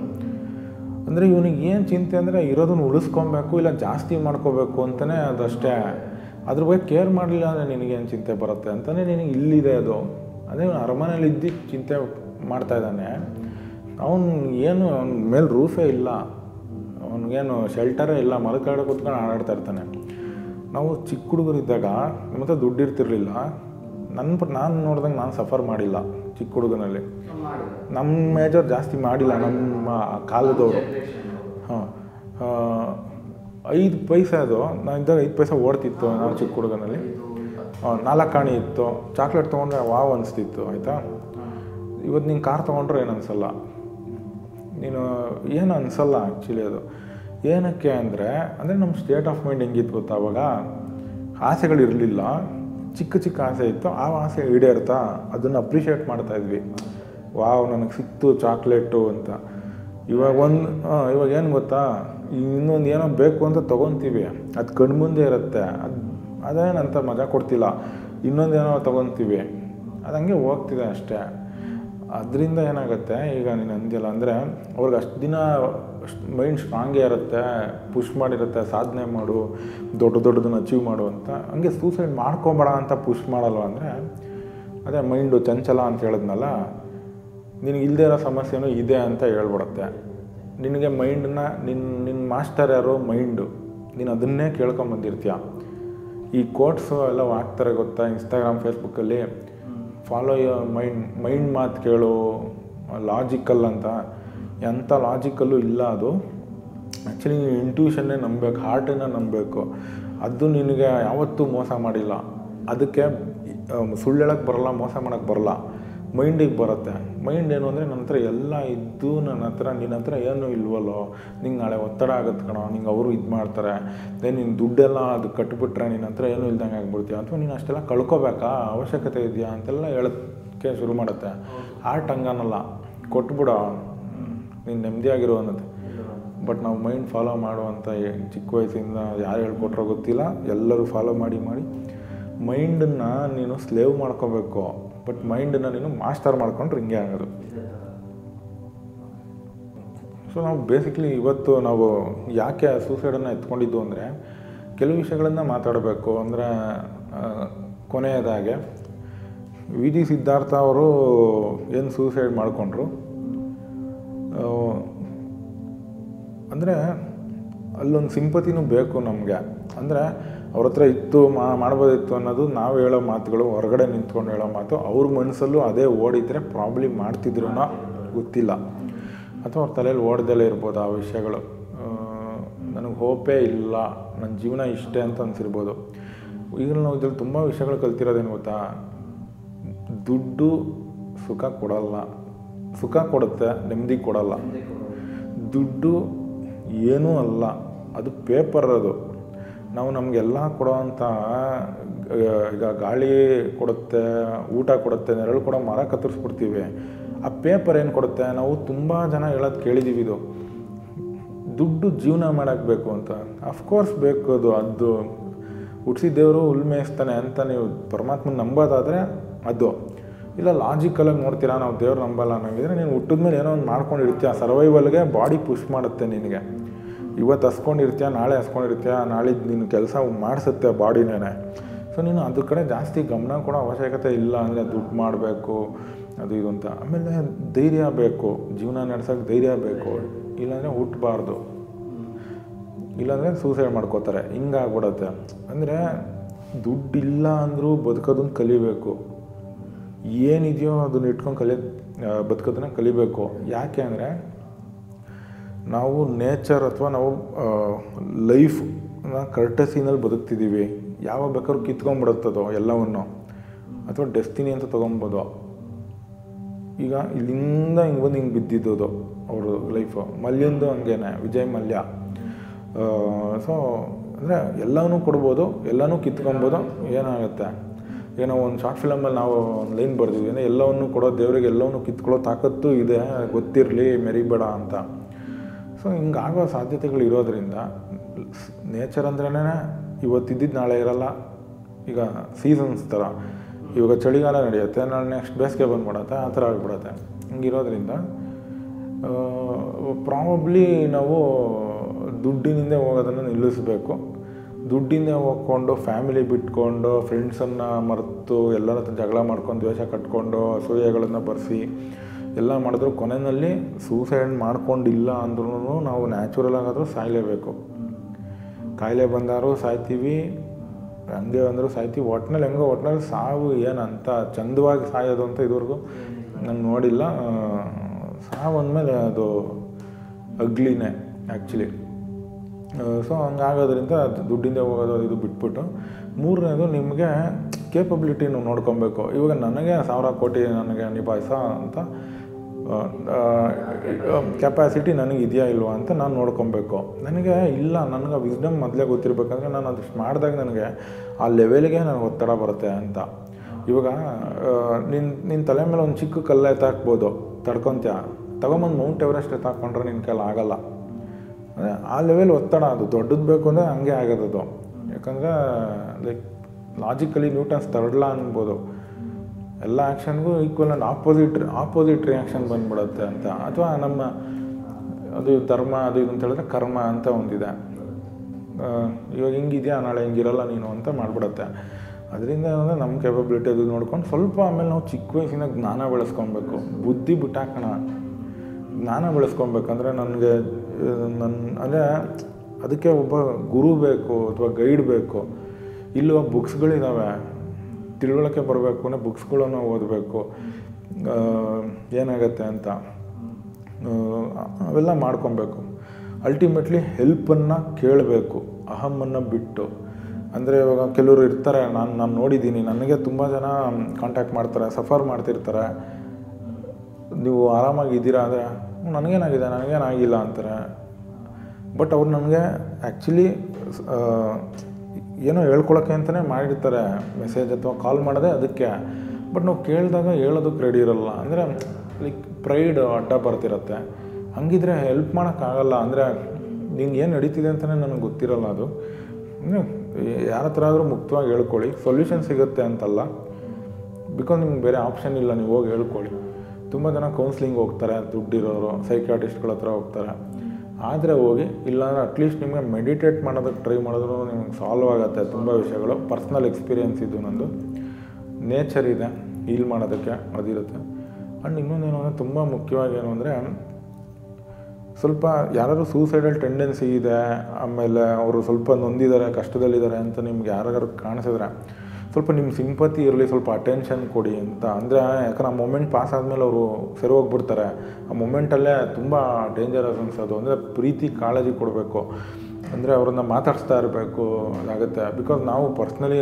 ಅಂದರೆ ಇವನಿಗೆ ಏನು ಚಿಂತೆ ಅಂದರೆ ಇರೋದನ್ನು ಉಳಿಸ್ಕೊಬೇಕು ಇಲ್ಲ ಜಾಸ್ತಿ ಮಾಡ್ಕೋಬೇಕು ಅಂತಲೇ ಅದಷ್ಟೇ ಅದ್ರ ಬಗ್ಗೆ ಕೇರ್ ಮಾಡಲಿಲ್ಲ ಅಂದರೆ ನಿನಗೇನು ಚಿಂತೆ ಬರುತ್ತೆ ಅಂತಲೇ ನಿನಗೆ ಇಲ್ಲಿದೆ ಅದು. ಅದೇ ಇವನು ಅರಮನೇಲಿ ಇದ್ದು ಚಿಂತೆ ಮಾಡ್ತಾ ಇದ್ದಾನೆ. ಅವನು ಏನು, ಅವನ ಮೇಲೆ ರೂಫೇ ಇಲ್ಲ. ಅವನಿಗೇನು ಶೆಲ್ಟರೇ ಇಲ್ಲ ಮರಕಾಡ ಕೂತ್ಕೊಂಡು ಆಡಾಡ್ತಾ ಇರ್ತಾನೆ. ನಾವು ಚಿಕ್ಕ ಹುಡುಗರಿದ್ದಾಗ ನಿಮ್ಮ ಹತ್ರ ದುಡ್ಡು ಇರ್ತಿರ್ಲಿಲ್ಲ. ನನ್ನ ನಾನು ನೋಡ್ದಂಗೆ ನಾನು ಸಫರ್ ಮಾಡಿಲ್ಲ ಚಿಕ್ಕ ಹುಡುಗನಲ್ಲಿ. ನಮ್ಮ ಮೇಜರ್ ಜಾಸ್ತಿ ಮಾಡಿಲ್ಲ ನಮ್ಮ ಕಾಲದವರು. ಹಾಂ ಐದು ಪೈಸೆ ಅದು. ನಾನು ಇದ್ದಾಗ ಐದು ಪೈಸೆ ಓಡ್ತಿತ್ತು ನಾನು ಚಿಕ್ಕ ಹುಡುಗನಲ್ಲಿ. ನಾಲ್ಕು ಕಾಣಿ ಇತ್ತು. ಚಾಕ್ಲೇಟ್ ತೊಗೊಂಡ್ರೆ ವಾವ್ ಅನಿಸ್ತಿತ್ತು, ಆಯಿತಾ? ಇವತ್ತು ನೀನು ಕಾರ್ ತೊಗೊಂಡ್ರೆ ಏನು ಅನಿಸಲ್ಲ? ನೀನು, ಏನು ಅನಿಸಲ್ಲ ಆ್ಯಕ್ಚುಲಿ ಅದು. ಏನಕ್ಕೆ ಅಂದರೆ ಅಂದರೆ ನಮ್ಮ ಸ್ಟೇಟ್ ಆಫ್ ಮೈಂಡ್ ಹೆಂಗಿತ್ತು ಗೊತ್ತಾ ಅವಾಗ? ಆಸೆಗಳಿರಲಿಲ್ಲ ಚಿಕ್ಕ ಚಿಕ್ಕ ಆಸೆ ಇತ್ತು. ಆ ಆಸೆ ಈಡೇರ್ತಾ ಅದನ್ನು ಅಪ್ರಿಷಿಯೇಟ್ ಮಾಡ್ತಾ ಇದ್ವಿ. ವಾವ್, ನನಗೆ ಸಿಕ್ತು ಚಾಕ್ಲೇಟು ಅಂತ. ಇವಾಗ ಒಂದು ಇವಾಗ ಏನು ಗೊತ್ತಾ? ಇನ್ನೊಂದು ಏನೋ ಬೇಕು ಅಂತ ತೊಗೊತೀವಿ. ಅದು ಕಣ್ಮುಂದೆ ಇರುತ್ತೆ. ಅದು, ಅದೇನಂತ ಮಜಾ ಕೊಡ್ತಿಲ್ಲ. ಇನ್ನೊಂದೇನೋ ತೊಗೊತೀವಿ. ಅದು ಹಂಗೆ ಹೋಗ್ತಿದೆ ಅಷ್ಟೇ. ಅದರಿಂದ ಏನಾಗುತ್ತೆ? ಈಗ ನೀನು ಅಂದಿಲ್ಲ ಅಂದರೆ, ಅವ್ರಿಗೆ ಅಷ್ಟು ದಿನ ಮೈಂಡ್ ಸ್ಟ್ರಾಂಗೇ ಇರುತ್ತೆ ಪುಷ್ ಮಾಡಿರುತ್ತೆ ಸಾಧನೆ ಮಾಡು ದೊಡ್ಡ ದೊಡ್ಡದನ್ನು ಅಚೀವ್ ಮಾಡು ಅಂತ. ಹಂಗೆ ಸೂಸೈಡ್ ಮಾಡ್ಕೊಬೇಡ ಅಂತ ಪುಷ್ ಮಾಡಲ್ವ ಅಂದರೆ ಅದೇ ಮೈಂಡು ಚಂಚಲ ಅಂತ ಹೇಳಿದ್ನಲ್ಲ ನಿನಗೆ ಇಲ್ಲದೆ ಇರೋ ಸಮಸ್ಯೆನೂ ಇದೆ ಅಂತ ಹೇಳ್ಬಿಡುತ್ತೆ. ನಿನಗೆ ಮೈಂಡನ್ನ ನಿನ್ನ ನಿನ್ನ ಮಾಸ್ಟರ್ ಯಾರು? ಮೈಂಡು ನೀನು ಅದನ್ನೇ ಕೇಳ್ಕೊಂಬಂದಿರ್ತೀಯ ಈ ಕೋಟ್ಸು ಎಲ್ಲ ಹಾಕ್ತಾರೆ ಗೊತ್ತಾ? ಇನ್ಸ್ಟಾಗ್ರಾಮ್ ಫೇಸ್ಬುಕ್ಕಲ್ಲಿ ಫಾಲೋ ಯ ಮೈಂಡ್ ಮೈಂಡ್ ಮಾತು ಕೇಳು ಲಾಜಿಕಲ್ ಅಂತ. ಎಂಥ ಲಾಜಿಕಲ್ಲು ಇಲ್ಲ ಅದು. ಆ್ಯಕ್ಚುಲಿ ನೀನು ಇಂಟ್ಯೂಷನ್ನೇ ನಂಬಬೇಕು ಹಾರ್ಟನ್ನು ನಂಬಬೇಕು ಅದು ನಿನಗೆ ಯಾವತ್ತೂ ಮೋಸ ಮಾಡಿಲ್ಲ. ಅದಕ್ಕೆ ಸುಳ್ಳು ಹೇಳಕ್ಕೆ ಬರಲ್ಲ ಮೋಸ ಮಾಡೋಕ್ಕೆ ಬರಲ್ಲ. ಮೈಂಡಿಗೆ ಬರುತ್ತೆ. ಮೈಂಡ್ ಏನು ಅಂದರೆ ನನ್ನ ಹತ್ರ ಎಲ್ಲ ಇದ್ದು ನನ್ನ ಹತ್ರ ನಿನ್ನ ಹತ್ರ ಏನೂ ಇಲ್ವಲ್ಲೋ? ನಿಂಗೆ ನಾಳೆ ಒತ್ತಡ ಆಗುತ್ತೆ ಕಣೋ ನಿಂಗೆ ಅವರು ಇದು ಮಾಡ್ತಾರೆ. ದೇ ನಿನ್ನ ದುಡ್ಡೆಲ್ಲ ಅದು ಕಟ್ಬಿಟ್ರೆ ನಿನ್ನ ಹತ್ರ ಏನು ಇಲ್ದಂಗೆ ಆಗ್ಬಿಡ್ತೀಯ? ಅಥವಾ ನೀನು ಅಷ್ಟೆಲ್ಲ ಕಳ್ಕೊಬೇಕಾ? ಅವಶ್ಯಕತೆ ಇದೆಯಾ? ಅಂತೆಲ್ಲ ಹೇಳೋಕ್ಕೆ ಶುರು ಮಾಡುತ್ತೆ. ಆರ್ಟ್ ಹಂಗನಲ್ಲ. ಕೊಟ್ಬಿಡೋ. ನೀನು ನೆಮ್ಮದಿಯಾಗಿರೋ ಅನ್ನತ್ತೆ. ಬಟ್ ನಾವು ಮೈಂಡ್ ಫಾಲೋ ಮಾಡುವಂಥ ಚಿಕ್ಕ ವಯಸ್ಸಿಂದ ಯಾರು ಹೇಳ್ಕೊಟ್ರೋ ಗೊತ್ತಿಲ್ಲ. ಎಲ್ಲರೂ ಫಾಲೋ ಮಾಡಿ ಮಾಡಿ. ಮೈಂಡನ್ನು ನೀನು ಸ್ಲೇವ್ ಮಾಡ್ಕೋಬೇಕು. ಬಟ್ ಮೈಂಡನ್ನು ನೀನು ಮಾಸ್ಟರ್ ಮಾಡ್ಕೊಂಡ್ರೆ ಹಿಂಗೆ ಆಗೋದು. ಸೊ ನಾವು ಬೇಸಿಕ್ಲಿ ಇವತ್ತು ನಾವು ಯಾಕೆ ಸೂಸೈಡನ್ನು ಎತ್ಕೊಂಡಿದ್ದು ಅಂದರೆ, ಕೆಲವು ವಿಷಯಗಳನ್ನು ಮಾತಾಡಬೇಕು. ಅಂದರೆ ಕೊನೆಯದಾಗೆ, ವಿ ಡಿ ಸಿದ್ಧಾರ್ಥ ಅವರು ಏನು ಸೂಸೈಡ್ ಮಾಡಿಕೊಂಡ್ರು? ಅಂದರೆ ಅಲ್ಲೊಂದು ಸಿಂಪತಿನೂ ಬೇಕು ನಮಗೆ. ಅಂದರೆ ಅವ್ರ ಹತ್ರ ಇತ್ತು, ಮಾ, ಮಾಡ್ಬೋದಿತ್ತು ಅನ್ನೋದು ನಾವು ಹೇಳೋ ಮಾತುಗಳು, ಹೊರಗಡೆ ನಿಂತ್ಕೊಂಡು ಹೇಳೋ ಮಾತು, ಅವ್ರ ಮನಸ್ಸಲ್ಲೂ ಅದೇ ಓಡಿದರೆ ಪ್ರಾಬ್ಲಮ್ ಮಾಡ್ತಿದ್ರು ಗೊತ್ತಿಲ್ಲ. ಅಥವಾ ಅವ್ರ ತಲೆಯಲ್ಲಿ ಓಡ್ದಲ್ಲೇ ಇರ್ಬೋದು ಆ ವಿಷಯಗಳು. ನನಗೆ ಹೋಪೇ ಇಲ್ಲ ನನ್ನ ಜೀವನ ಇಷ್ಟೇ ಅಂತ ಅನಿಸಿರ್ಬೋದು. ಈಗ ನಾವು ಇದ್ರಲ್ಲಿ ತುಂಬ ವಿಷಯಗಳು ಕಲ್ತಿರೋದೇನು ಗೊತ್ತಾ? ದುಡ್ಡು ಸುಖ ಕೊಡಲ್ಲ. ಸುಖ ಕೊಡುತ್ತೆ, ನೆಮ್ಮದಿ ಕೊಡಲ್ಲ. ದುಡ್ಡು ಏನೂ ಅಲ್ಲ. ಅದು ಪೇಪರ್ ಅದು. ನಾವು ನಮಗೆಲ್ಲ ಕೊಡೋವಂಥ, ಈಗ ಗಾಳಿ ಕೊಡುತ್ತೆ, ಊಟ ಕೊಡುತ್ತೆ, ನೆರಳು ಕೊಡೋ ಮರ ಕತ್ತರಿಸ್ಬಿಡ್ತೀವಿ. ಆ ಪೇಪರ್ ಏನು ಕೊಡುತ್ತೆ? ನಾವು ತುಂಬ ಜನ ಹೇಳೋದು ಕೇಳಿದ್ದೀವಿ ಇದು. ದುಡ್ಡು ಜೀವನ ಮಾಡೋಕ್ಕೆ ಬೇಕು ಅಂತ ಅಫ್ಕೋರ್ಸ್ ಬೇಕು ಅದು ಅದು. ಹುಟ್ಟಿಸಿದ್ದೇವರು ಉಲ್ಮೇಯಿಸ್ತಾನೆ ಅಂತ ನೀವು ಪರಮಾತ್ಮನ ನಂಬೋದಾದರೆ ಅದು. ಇಲ್ಲ ಲಾಜಿಕಲಾಗಿ ನೋಡ್ತೀರಾ? ನಾವು ದೇವ್ರು ನಂಬಲ್ಲ ಅನ್ನಂಗಿದ್ರೆ ನೀನು ಹುಟ್ಟಿದ ಮೇಲೆ ಏನೋ ಒಂದು ಮಾಡ್ಕೊಂಡಿರ್ತೀಯ? ಸರ್ವೈವಲ್ಗೆ ಬಾಡಿ ಪುಷ್ ಮಾಡುತ್ತೆ ನಿನಗೆ. ಇವತ್ತು ಹಸ್ಕೊಂಡಿರ್ತೀಯ? ನಾಳೆ ಹಸ್ಕೊಂಡಿರ್ತೀಯ? ನಾಳೆ ನಿನ್ನ ಕೆಲಸ ಮಾಡಿಸುತ್ತೆ ಬಾಡಿನೇ ಸೊ ನೀನು ಅದ್ರ ಕಡೆ ಜಾಸ್ತಿ ಗಮನ ಕೊಡೋ ಅವಶ್ಯಕತೆ ಇಲ್ಲ ಅಂದರೆ ದುಡ್ಡು ಮಾಡಬೇಕು, ಅದು ಇದು ಅಂತ. ಆಮೇಲೆ ಧೈರ್ಯ ಬೇಕು. ಜೀವನ ನಡೆಸೋಕೆ ಧೈರ್ಯ ಬೇಕು. ಇಲ್ಲಾಂದರೆ ಹುಟ್ಟಬಾರ್ದು ಇಲ್ಲಾಂದರೆ ಸೂಸೈಡ್ ಮಾಡ್ಕೋತಾರೆ. ಹಿಂಗಾಗ್ಬಿಡತ್ತೆ ಅಂದರೆ ದುಡ್ಡಿಲ್ಲ ಅಂದರೂ ಬದುಕೋದನ್ನು ಕಲಿಬೇಕು. ಏನಿದೆಯೋ ಅದನ್ನ ಇಟ್ಕೊಂಡು ಕಲಿ ಬದುಕೋದನ್ನ ಕಲಿಬೇಕು. ಯಾಕೆ ಅಂದರೆ, ನಾವು ನೇಚರ್ ಅಥವಾ ನಾವು ಲೈಫ್ನ ಕರ್ಟಸಿನಲ್ಲಿ ಬದುಕ್ತಿದ್ದೀವಿ ಯಾವಾಗ ಬೇಕಾದ್ರೂ ಕಿತ್ಕೊಂಡ್ಬಿಡುತ್ತದೋ ಎಲ್ಲವನ್ನು. ಅಥವಾ ಡೆಸ್ಟಿನಿ ಅಂತ ತೊಗೊಬೋದು. ಈಗ ಇಲ್ಲಿಂದ ಹಿಂಗೆ ಬಂದು ಹಿಂಗೆ ಬಿದ್ದಿದ್ದದು ಅವರು ಲೈಫು ಮಲ್ಯಂದು ಹಂಗೇನೆ, ವಿಜಯ್ ಮಲ್ಯ. ಸೊ ಅಂದರೆ ಎಲ್ಲನೂ ಕೊಡ್ಬೋದು, ಎಲ್ಲನೂ ಕಿತ್ಕೊಬೋದು, ಏನಾಗುತ್ತೆ? ನಾವು ಒಂದು ಶಾರ್ಟ್ ಫಿಲಮಲ್ಲಿ ನಾವು ಒಂದು ಲೈನ್ ಬರೆದಿದ್ವಿ ಏನೋ ಎಲ್ಲವನ್ನು ಕೊಡೋ ದೇವರಿಗೆ ಎಲ್ಲವನ್ನು ಕಿತ್ಕೊಳ್ಳೋ ತಾಕತ್ತು ಇದೆ. ಗೊತ್ತಿರಲಿ, ಮೆರಿಬೇಡ ಅಂತ. ಸೊ ಹಿಂಗಾಗೋ ಸಾಧ್ಯತೆಗಳು ಇರೋದ್ರಿಂದ ನೇಚರ್ ಅಂದ್ರೇ ಇವತ್ತಿದ್ದಿದ್ದು ನಾಳೆ ಇರಲ್ಲ. ಈಗ ಸೀಸನ್ಸ್ ಥರ ಇವಾಗ ಚಳಿಗಾಲ ನಡೆಯುತ್ತೆ. ನಾಳೆ ನೆಕ್ಸ್ಟ್ ಬೇಸಿಗೆ ಬಂದ್ಬಿಡತ್ತೆ. ಆ ಥರ ಆಗಿಬಿಡತ್ತೆ. ಹಿಂಗಿರೋದ್ರಿಂದ ಪ್ರಾಬಬ್ಲಿ ನಾವು ದುಡ್ಡಿನಿಂದ ಹೋಗೋದನ್ನು ನಿಲ್ಲಿಸಬೇಕು. ದುಡ್ಡಿಂದ ಹೋಗ್ಕೊಂಡು ಫ್ಯಾಮಿಲಿ ಬಿಟ್ಕೊಂಡು ಫ್ರೆಂಡ್ಸನ್ನು ಮರೆತು, ಎಲ್ಲರ ಹತ್ರ ಜಗಳ ಮಾಡ್ಕೊಂಡು, ದ್ವೇಷ ಕಟ್ಕೊಂಡು, ಅಸೂಯೆಗಳನ್ನು ಬರೆಸಿ, ಎಲ್ಲ ಮಾಡಿದ್ರು. ಕೊನೆಯಲ್ಲಿ ಸೂಸೈಡ್ ಮಾಡ್ಕೊಂಡಿಲ್ಲ ಅಂದ್ರೂ ನಾವು ನ್ಯಾಚುರಲ್ ಆಗಾದರೂ ಸಾಯಲೇಬೇಕು. ಕಾಯಿಲೆ ಬಂದಾರು ಸಾಯ್ತೀವಿ, ಹಂಗೆ ಅಂದರೂ ಸಾಯ್ತೀವಿ. ಒಟ್ನಲ್ಲಿ ಹೆಂಗೋ, ಒಟ್ನಲ್ಲಿ ಸಾವು ಏನಂತ, ಚಂದವಾಗಿ ಸಾಯೋದು ಅಂತ ಇದುವರೆಗೂ ನಾನು ನೋಡಿಲ್ಲ. ಸಾವು ಅಂದಮೇಲೆ ಅದು ಅಗ್ಲಿನೇ ಆ್ಯಕ್ಚುಲಿ ಸೊ ಹಂಗಾಗೋದ್ರಿಂದ ಅದು ದುಡ್ಡಿಂದ ಹೋಗೋದು ಇದು ಬಿಟ್ಬಿಟ್ಟು, ಮೂರನೇದು ನಿಮಗೆ ಕೇಪಬಿಲಿಟಿನ ನೋಡ್ಕೊಬೇಕು. ಇವಾಗ ನನಗೆ ಸಾವಿರ ಕೋಟಿ ನನಗೆ ನಿಭಾಯಿಸ ಅಂತ ಕೆಪಾಸಿಟಿ ನನಗೆ ಇದೆಯಾ ಇಲ್ವಾ ಅಂತ ನಾನು ನೋಡ್ಕೊಬೇಕು. ನನಗೆ ಇಲ್ಲ, ನನಗೆ ವಿಸ್ಡಮ್ ಮೊದಲೇ ಗೊತ್ತಿರಬೇಕಂದ್ರೆ ನಾನು ಅದಷ್ಟು ಮಾಡಿದಾಗ ನನಗೆ ಆ ಲೆವೆಲ್ಗೆ ನನಗೆ ಒತ್ತಡ ಬರುತ್ತೆ ಅಂತ. ಇವಾಗ ನಿನ್ನ ನಿನ್ನ ತಲೆ ಮೇಲೆ ಒಂದು ಚಿಕ್ಕ ಕಲ್ಲು ಎತ್ತಾಕ್ಬೋದು, ತಡ್ಕೊತ್ಯ? ತಗೊಂಬಂದು ಮೌಂಟ್ ಎವರೆಸ್ಟ್ ಎತ್ತಾಕೊಂಡ್ರೆ ನಿನ್ನ ಕೈಲಿ ಆಗಲ್ಲ. ಆ ಲೆವೆಲ್ ಒತ್ತಡ ಅದು. ದೊಡ್ಡದು ಬೇಕು ಅಂದರೆ ಹಂಗೆ ಆಗೋದದು. ಯಾಕಂದರೆ ಲೈಕ್ ಲಾಜಿಕಲಿ ನ್ಯೂಟನ್ಸ್ ತರಡ್ಲ ಅನ್ಬೋದು. ಎಲ್ಲ ಆ್ಯಕ್ಷನ್ಗೂ equal and opposite opposite reaction ಬಂದ್ಬಿಡುತ್ತೆ ಅಂತ. ಅಥವಾ ನಮ್ಮ, ಅದು ಧರ್ಮ, ಅದು ಇದು ಅಂತ ಹೇಳಿದ್ರೆ ಕರ್ಮ ಅಂತ ಒಂದಿದೆ. ಇವಾಗ ಹಿಂಗಿದೆಯಾ? ನಾಳೆ ಹಿಂಗಿರಲ್ಲ ನೀನು ಅಂತ ಮಾಡಿಬಿಡುತ್ತೆ. ಅದರಿಂದ ಏನಂದರೆ ನಮ್ಮ ಕೆಪಬಿಲಿಟಿ ಅದು ನೋಡ್ಕೊಂಡು ಸ್ವಲ್ಪ ಆಮೇಲೆ ನಾವು ಚಿಕ್ಕ ವಯಸ್ಸಿನ ಜ್ಞಾನ ಬೆಳೆಸ್ಕೊಬೇಕು. ಬುದ್ಧಿ ಬಿಟ್ಟಾಕೋಣ. ಜ್ಞಾನ ಬೆಳೆಸ್ಕೊಬೇಕಂದ್ರೆ ನನಗೆ ನನ್ನ ಅಂದರೆ ಅದಕ್ಕೆ ಒಬ್ಬ ಗುರು ಬೇಕು ಅಥವಾ ಗೈಡ್ ಬೇಕು. ಇಲ್ಲುವ ಬುಕ್ಸ್ಗಳಿದ್ದಾವೆ ತಿಳುವಳಿಕೆ ಬರಬೇಕು ಅಂದರೆ ಬುಕ್ಸ್ಗಳನ್ನು ಓದಬೇಕು. ಏನಾಗತ್ತೆ ಅಂತ. ಅವೆಲ್ಲ ಮಾಡ್ಕೊಬೇಕು. ಅಲ್ಟಿಮೇಟ್ಲಿ ಹೆಲ್ಪನ್ನು ಕೇಳಬೇಕು. ಅಹಮನ್ನು ಬಿಟ್ಟು. ಅಂದರೆ ಇವಾಗ ಕೆಲವರು ಇರ್ತಾರೆ, ನಾನು ನಾನು ನೋಡಿದ್ದೀನಿ ನನಗೆ ತುಂಬ ಜನ ಕಾಂಟ್ಯಾಕ್ಟ್ ಮಾಡ್ತಾರೆ ಸಫರ್ ಮಾಡ್ತಿರ್ತಾರೆ. ನೀವು ಆರಾಮಾಗಿದ್ದೀರಾ ಅಂದರೆ ನನಗೇನಾಗಿದೆ, ನನಗೇನಾಗಿಲ್ಲ ಅಂತಾರೆ. ಬಟ್ ಅವ್ರು ನನಗೆ ಆ್ಯಕ್ಚುಲಿ ಏನೋ ಹೇಳ್ಕೊಳಕ್ಕೆ ಅಂತಲೇ ಮಾಡಿರ್ತಾರೆ. ಮೆಸೇಜ್ ಅಥವಾ ಕಾಲ್ ಮಾಡೋದೇ ಅದಕ್ಕೆ. ಬಟ್ ನಾವು ಕೇಳಿದಾಗ ಹೇಳೋದಕ್ಕೆ ರೆಡಿ ಇರಲ್ಲ. ಅಂದರೆ ಲೈಕ್ ಪ್ರೈಡ್ ಅಡ್ಡ ಬರ್ತಿರತ್ತೆ. ಹಂಗಿದ್ರೆ ಹೆಲ್ಪ್ ಮಾಡೋಕ್ಕಾಗಲ್ಲ. ಅಂದರೆ, ನಿಂಗೆ ಏನು ನಡೀತಿದೆ ಅಂತಲೇ ನನಗೆ ಗೊತ್ತಿರಲ್ಲ ಅದು. ಯಾರ ಹತ್ರ ಆದರೂ ಮುಕ್ತವಾಗಿ ಹೇಳ್ಕೊಳ್ಳಿ. ಸೊಲ್ಯೂಷನ್ ಸಿಗುತ್ತೆ ಅಂತಲ್ಲ. ಬಿಕಾಸ್ ನಿಮ್ಗೆ ಬೇರೆ ಆಪ್ಷನ್ ಇಲ್ಲ, ನೀವು ಹೋಗಿ ಹೇಳ್ಕೊಳ್ಳಿ. ತುಂಬ ಜನ ಕೌನ್ಸ್ಲಿಂಗ್ ಹೋಗ್ತಾರೆ, ದುಡ್ಡಿರೋರು ಸೈಕಾಟಿಸ್ಟ್ಗಳ ಹತ್ರ ಹೋಗ್ತಾರೆ. ಆದರೆ ಹೋಗಿ ಇಲ್ಲಾಂದರೆ ಅಟ್ಲೀಸ್ಟ್ ನಿಮಗೆ ಮೆಡಿಟೇಟ್ ಮಾಡೋದಕ್ಕೆ ಟ್ರೈ ಮಾಡಿದ್ರು ನಿಮಗೆ ಸಾಲ್ವ್ ಆಗುತ್ತೆ ತುಂಬ ವಿಷಯಗಳು. ಪರ್ಸ್ನಲ್ ಎಕ್ಸ್ಪೀರಿಯೆನ್ಸ್ ಇದು ನಂದು. ನೇಚರ್ ಇದೆ ಹೀಲ್ ಮಾಡೋದಕ್ಕೆ ಅದಿರುತ್ತೆ. ಆ್ಯಂಡ್ ಇನ್ನೊಂದೇನು ಅಂದರೆ ತುಂಬ ಮುಖ್ಯವಾಗಿ ಏನು ಅಂದರೆ ಸ್ವಲ್ಪ ಯಾರಾದ್ರು ಸೂಸೈಡಲ್ ಟೆಂಡೆನ್ಸಿ ಇದೆ, ಆಮೇಲೆ ಅವರು ಸ್ವಲ್ಪ ನೊಂದಿದ್ದಾರೆ, ಕಷ್ಟದಲ್ಲಿದ್ದಾರೆ ಅಂತ ನಿಮ್ಗೆ ಯಾರಾದ್ರು ಕಾಣಿಸಿದ್ರೆ ಸ್ವಲ್ಪ ನಿಮ್ಮ ಸಿಂಪತಿ ಇರಲಿ, ಸ್ವಲ್ಪ ಅಟೆನ್ಷನ್ ಕೊಡಿ ಅಂತ. ಅಂದರೆ, ಯಾಕಂದ್ರೆ ಆ ಮೊಮೆಂಟ್ ಪಾಸ್ ಆದಮೇಲೆ ಅವರು ಸರಿ ಹೋಗ್ಬಿಡ್ತಾರೆ. ಆ ಮೊಮೆಂಟಲ್ಲೇ ತುಂಬ ಡೇಂಜರಸ್ ಅನ್ಸೋದು. ಅಂದರೆ ಪ್ರೀತಿ, ಕಾಳಜಿ ಕೊಡಬೇಕು. ಅಂದರೆ ಅವ್ರನ್ನ ಮಾತಾಡಿಸ್ತಾ ಇರಬೇಕು. ಅದಾಗುತ್ತೆ. ಬಿಕಾಸ್ ನಾವು ಪರ್ಸ್ನಲಿ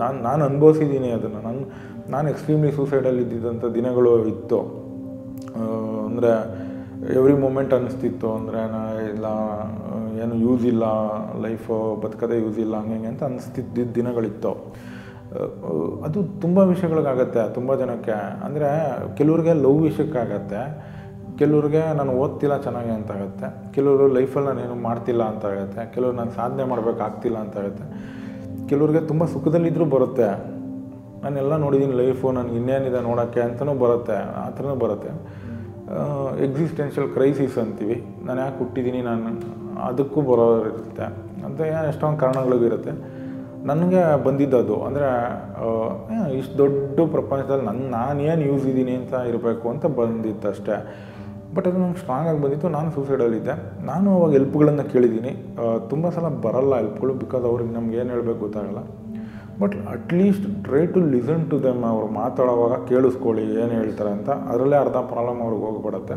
ನಾನು ನಾನು ಅನುಭವಿಸಿದ್ದೀನಿ ಅದನ್ನು. ನಾನು ನಾನು ಎಕ್ಸ್ಟ್ರೀಮ್ಲಿ ಸೂಸೈಡಲ್ಲಿ ಇದ್ದಿದ್ದಂಥ ದಿನಗಳು ಇತ್ತು. ಅಂದರೆ ಎವ್ರಿ ಮೂಮೆಂಟ್ ಅನ್ನಿಸ್ತಿತ್ತು ಅಂದರೆ, ನಾ ಇಲ್ಲ, ಏನು ಯೂಸ್ ಇಲ್ಲ ಲೈಫು ಬದುಕದೇ ಯೂಸ್ ಇಲ್ಲ, ಹಂಗೆ ಹಿಂಗೆ ಅಂತ ಅನ್ನಿಸ್ತಿದ್ದ ದಿನಗಳಿತ್ತು. ಅದು ತುಂಬ ವಿಷಯಗಳಿಗಾಗತ್ತೆ, ತುಂಬ ಜನಕ್ಕೆ. ಅಂದರೆ, ಕೆಲವ್ರಿಗೆ ಲವ್ ವಿಷಯಕ್ಕಾಗತ್ತೆ, ಕೆಲವ್ರಿಗೆ ನಾನು ಓದ್ತಿಲ್ಲ ಚೆನ್ನಾಗಿ ಅಂತಾಗತ್ತೆ, ಕೆಲವರು ಲೈಫಲ್ಲಿ ನಾನೇನು ಮಾಡ್ತಿಲ್ಲ ಅಂತಾಗತ್ತೆ, ಕೆಲವ್ರು ನಾನು ಸಾಧನೆ ಮಾಡಬೇಕಾಗ್ತಿಲ್ಲ ಅಂತ ಆಗುತ್ತೆ ಕೆಲವ್ರಿಗೆ ತುಂಬ ಸುಖದಲ್ಲಿದ್ದರೂ ಬರುತ್ತೆ. ನಾನೆಲ್ಲ ನೋಡಿದ್ದೀನಿ ಲೈಫು ನನಗೆ ಇನ್ನೇನಿದೆ ನೋಡೋಕ್ಕೆ ಅಂತಲೂ ಬರುತ್ತೆ, ಆ ಥರನೂ ಬರುತ್ತೆ. ಎಕ್ಸಿಸ್ಟೆನ್ಷಿಯಲ್ ಕ್ರೈಸಿಸ್ ಅಂತೀವಿ. ನಾನು ಯಾಕೆ ಹುಟ್ಟಿದ್ದೀನಿ ನಾನು ಅದಕ್ಕೂ ಬರೋರಿರುತ್ತೆ. ಅಂತ ಎಷ್ಟೊಂದು ಕಾರಣಗಳಿಗೂ ಇರುತ್ತೆ. ನನಗೆ ಬಂದಿದ್ದದು ಅಂದರೆ ಇಷ್ಟು ದೊಡ್ಡ ಪ್ರಪಂಚದಲ್ಲಿ ನನ್ನ ನಾನೇನು ಯೂಸ್ ಇದ್ದೀನಿ ಅಂತ ಇರಬೇಕು ಅಂತ ಬಂದಿತ್ತು ಅಷ್ಟೇ. ಬಟ್ ಅದು ನಂಗೆ ಸ್ಟ್ರಾಂಗಾಗಿ ಬಂದಿತ್ತು. ನಾನು ಸೂಸೈಡಲ್ಲಿದ್ದೆ ನಾನು ಅವಾಗ ಹೆಲ್ಪ್ಗಳನ್ನು ಕೇಳಿದ್ದೀನಿ ತುಂಬ ಸಲ ಬರಲ್ಲ ಹೆಲ್ಪ್ಗಳು ಬಿಕಾಸ್ ಅವ್ರಿಗೆ ನಮ್ಗೆ ಏನು ಹೇಳಬೇಕು ಗೊತ್ತಾಗಲ್ಲ. But at least try to listen to them ಅವ್ರು ಮಾತಾಡೋವಾಗ ಕೇಳಿಸ್ಕೊಳ್ಳಿ, ಏನು ಹೇಳ್ತಾರೆ ಅಂತ. ಅದರಲ್ಲೇ ಅರ್ಧ ಪ್ರಾಬ್ಲಮ್ ಅವ್ರಿಗೆ ಹೋಗ್ಬಿಡುತ್ತೆ.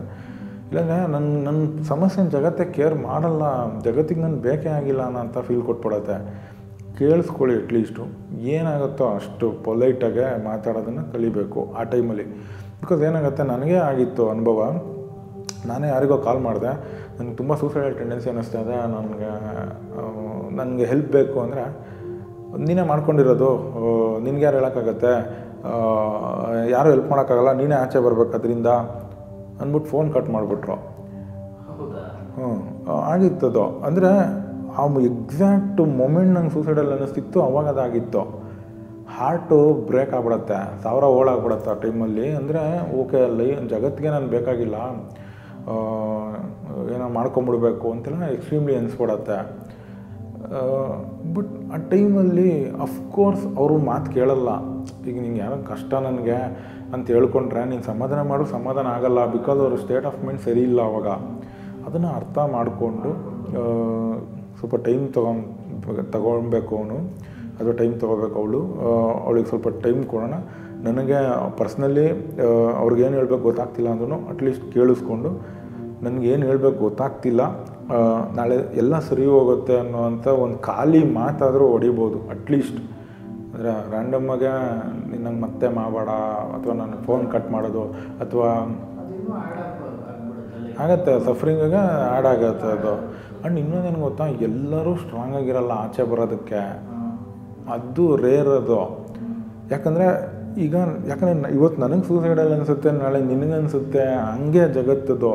ಇಲ್ಲಾಂದರೆ ನನ್ನ ನನ್ನ ಸಮಸ್ಯೆನ ಜಗತ್ತೇ ಕೇರ್ ಮಾಡಲ್ಲ. ಜಗತ್ತಿಗೆ ನಾನು ಬೇಕೇ ಆಗಿಲ್ಲ ಅನ್ನೋ ಅಂತ ಫೀಲ್ ಕೊಟ್ಬಿಡತ್ತೆ. ಕೇಳಿಸ್ಕೊಳ್ಳಿ ಅಟ್ಲೀಸ್ಟು ಏನಾಗುತ್ತೋ ಅಷ್ಟು ಪೊಲೈಟಾಗೆ ಮಾತಾಡೋದನ್ನು ಕಲಿಬೇಕು ಆ ಟೈಮಲ್ಲಿ ಬಿಕಾಸ್ ಏನಾಗುತ್ತೆ, ನನಗೆ ಆಗಿತ್ತು ಅನುಭವ. ನಾನೇ ಯಾರಿಗೋ ಕಾಲ್ ಮಾಡಿದೆ. ನನಗೆ ತುಂಬ ಸೂಸೈಡಲ್ ಟೆಂಡೆನ್ಸಿ ಅನ್ನಿಸ್ತಾ ಇದೆ. ನನಗೆ ನನಗೆ ಹೆಲ್ಪ್ ಬೇಕು ಅಂದರೆ ನೀನೇ ಮಾಡ್ಕೊಂಡಿರೋದು ನಿನ್ಗೆ ಯಾರು ಹೇಳೋಕ್ಕಾಗತ್ತೆ? ಯಾರು ಹೆಲ್ಪ್ ಮಾಡೋಕ್ಕಾಗಲ್ಲ ನೀನೇ ಆಚೆ ಬರ್ಬೇಕು ಅದರಿಂದ ಅಂದ್ಬಿಟ್ಟು ಫೋನ್ ಕಟ್ ಮಾಡಿಬಿಟ್ರು. ಹ್ಞೂ ಆಗಿತ್ತದು ಅಂದರೆ ಆ ಎಕ್ಸಾಕ್ಟ್ ಮೊಮೆಂಟ್ ನಂಗೆ ಸೂಸೈಡಲ್ಲಿ ಅನ್ನಿಸ್ತಿತ್ತು ಅವಾಗ ಅದಾಗಿತ್ತು. ಹಾರ್ಟು ಬ್ರೇಕ್ ಆಗ್ಬಿಡತ್ತೆ ಸಾವಿರ ಓಳಾಗ್ಬಿಡತ್ತೆ ಆ ಟೈಮಲ್ಲಿ ಅಂದರೆ ಓಕೆ ಲೈ ಜಗತ್ತಿಗೆ ನಾನು ಬೇಕಾಗಿಲ್ಲ ಏನೋ ಮಾಡ್ಕೊಂಬಿಡ್ಬೇಕು ಅಂತೆಲ್ಲ ಎಕ್ಸ್ಟ್ರೀಮ್ಲಿ ಅನಿಸ್ಬಿಡತ್ತೆ. ಬಟ್ ಆ ಟೈಮಲ್ಲಿ ಅಫ್ಕೋರ್ಸ್ ಅವರು ಮಾತು ಕೇಳಲ್ಲ. ಈಗ ನಿಂಗೆ ಯಾರೋ ಕಷ್ಟ ನನಗೆ ಅಂತ ಹೇಳ್ಕೊಂಡ್ರೆ ನೀನು ಸಮಾಧಾನ ಮಾಡು, ಸಮಾಧಾನ ಆಗಲ್ಲ ಬಿಕಾಸ್ ಅವ್ರ ಸ್ಟೇಟ್ ಆಫ್ ಮೈಂಡ್ ಸರಿ ಇಲ್ಲ ಅವಾಗ. ಅದನ್ನು ಅರ್ಥ ಮಾಡಿಕೊಂಡು ಸ್ವಲ್ಪ ಟೈಮ್ ತಗೊಂಡು ತಗೊಳ್ಬೇಕು ಅವನು. ಅಥವಾ ಟೈಮ್ ತೊಗೋಬೇಕು ಅವಳು. ಅವಳಿಗೆ ಸ್ವಲ್ಪ ಟೈಮ್ ಕೊಡೋಣ. ನನಗೆ ಪರ್ಸ್ನಲಿ ಅವ್ರಿಗೇನು ಹೇಳ್ಬೇಕು ಗೊತ್ತಾಗ್ತಿಲ್ಲ ಅಂದ್ರೂ ಅಟ್ಲೀಸ್ಟ್ ಕೇಳಿಸ್ಕೊಂಡು ನನಗೇನು ಹೇಳ್ಬೇಕು ಗೊತ್ತಾಗ್ತಿಲ್ಲ. ನಾಳೆ ಎಲ್ಲ ಸರಿ ಹೋಗುತ್ತೆ ಅನ್ನೋವಂಥ ಒಂದು ಖಾಲಿ ಮಾತಾದರೂ ಹೊಡಿಬೋದು ಅಟ್ಲೀಸ್ಟ್ ಅಂದರೆ ರ್ಯಾಂಡಮ್ಮಾಗೆ ನಿನ್ನಂಗೆ ಮತ್ತೆ ಮಾಡಬೇಡ ಅಥವಾ ನಾನು ಫೋನ್ ಕಟ್ ಮಾಡೋದು ಅಥವಾ ಆಗತ್ತೆ ಸಫ್ರಿಂಗಾಗ ಆ್ಯಡ್ ಆಗತ್ತೆ ಅದು. ಆ್ಯಂಡ್ ಏನು ಗೊತ್ತಾ ಎಲ್ಲರೂ ಸ್ಟ್ರಾಂಗ್ ಆಗಿರಲ್ಲ ಆಚೆ ಬರೋದಕ್ಕೆ. ಅದು ರೇರ್ ಅದು. ಯಾಕಂದರೆ ಈಗ ಯಾಕಂದರೆ ಇವತ್ತು ನನಗೆ ಸೂಸೈಡಲ್ ಅನಿಸುತ್ತೆ, ನಾಳೆ ನಿನಗೆ ಅನಿಸುತ್ತೆ, ಹಂಗೆ ಜಗತ್ತದು,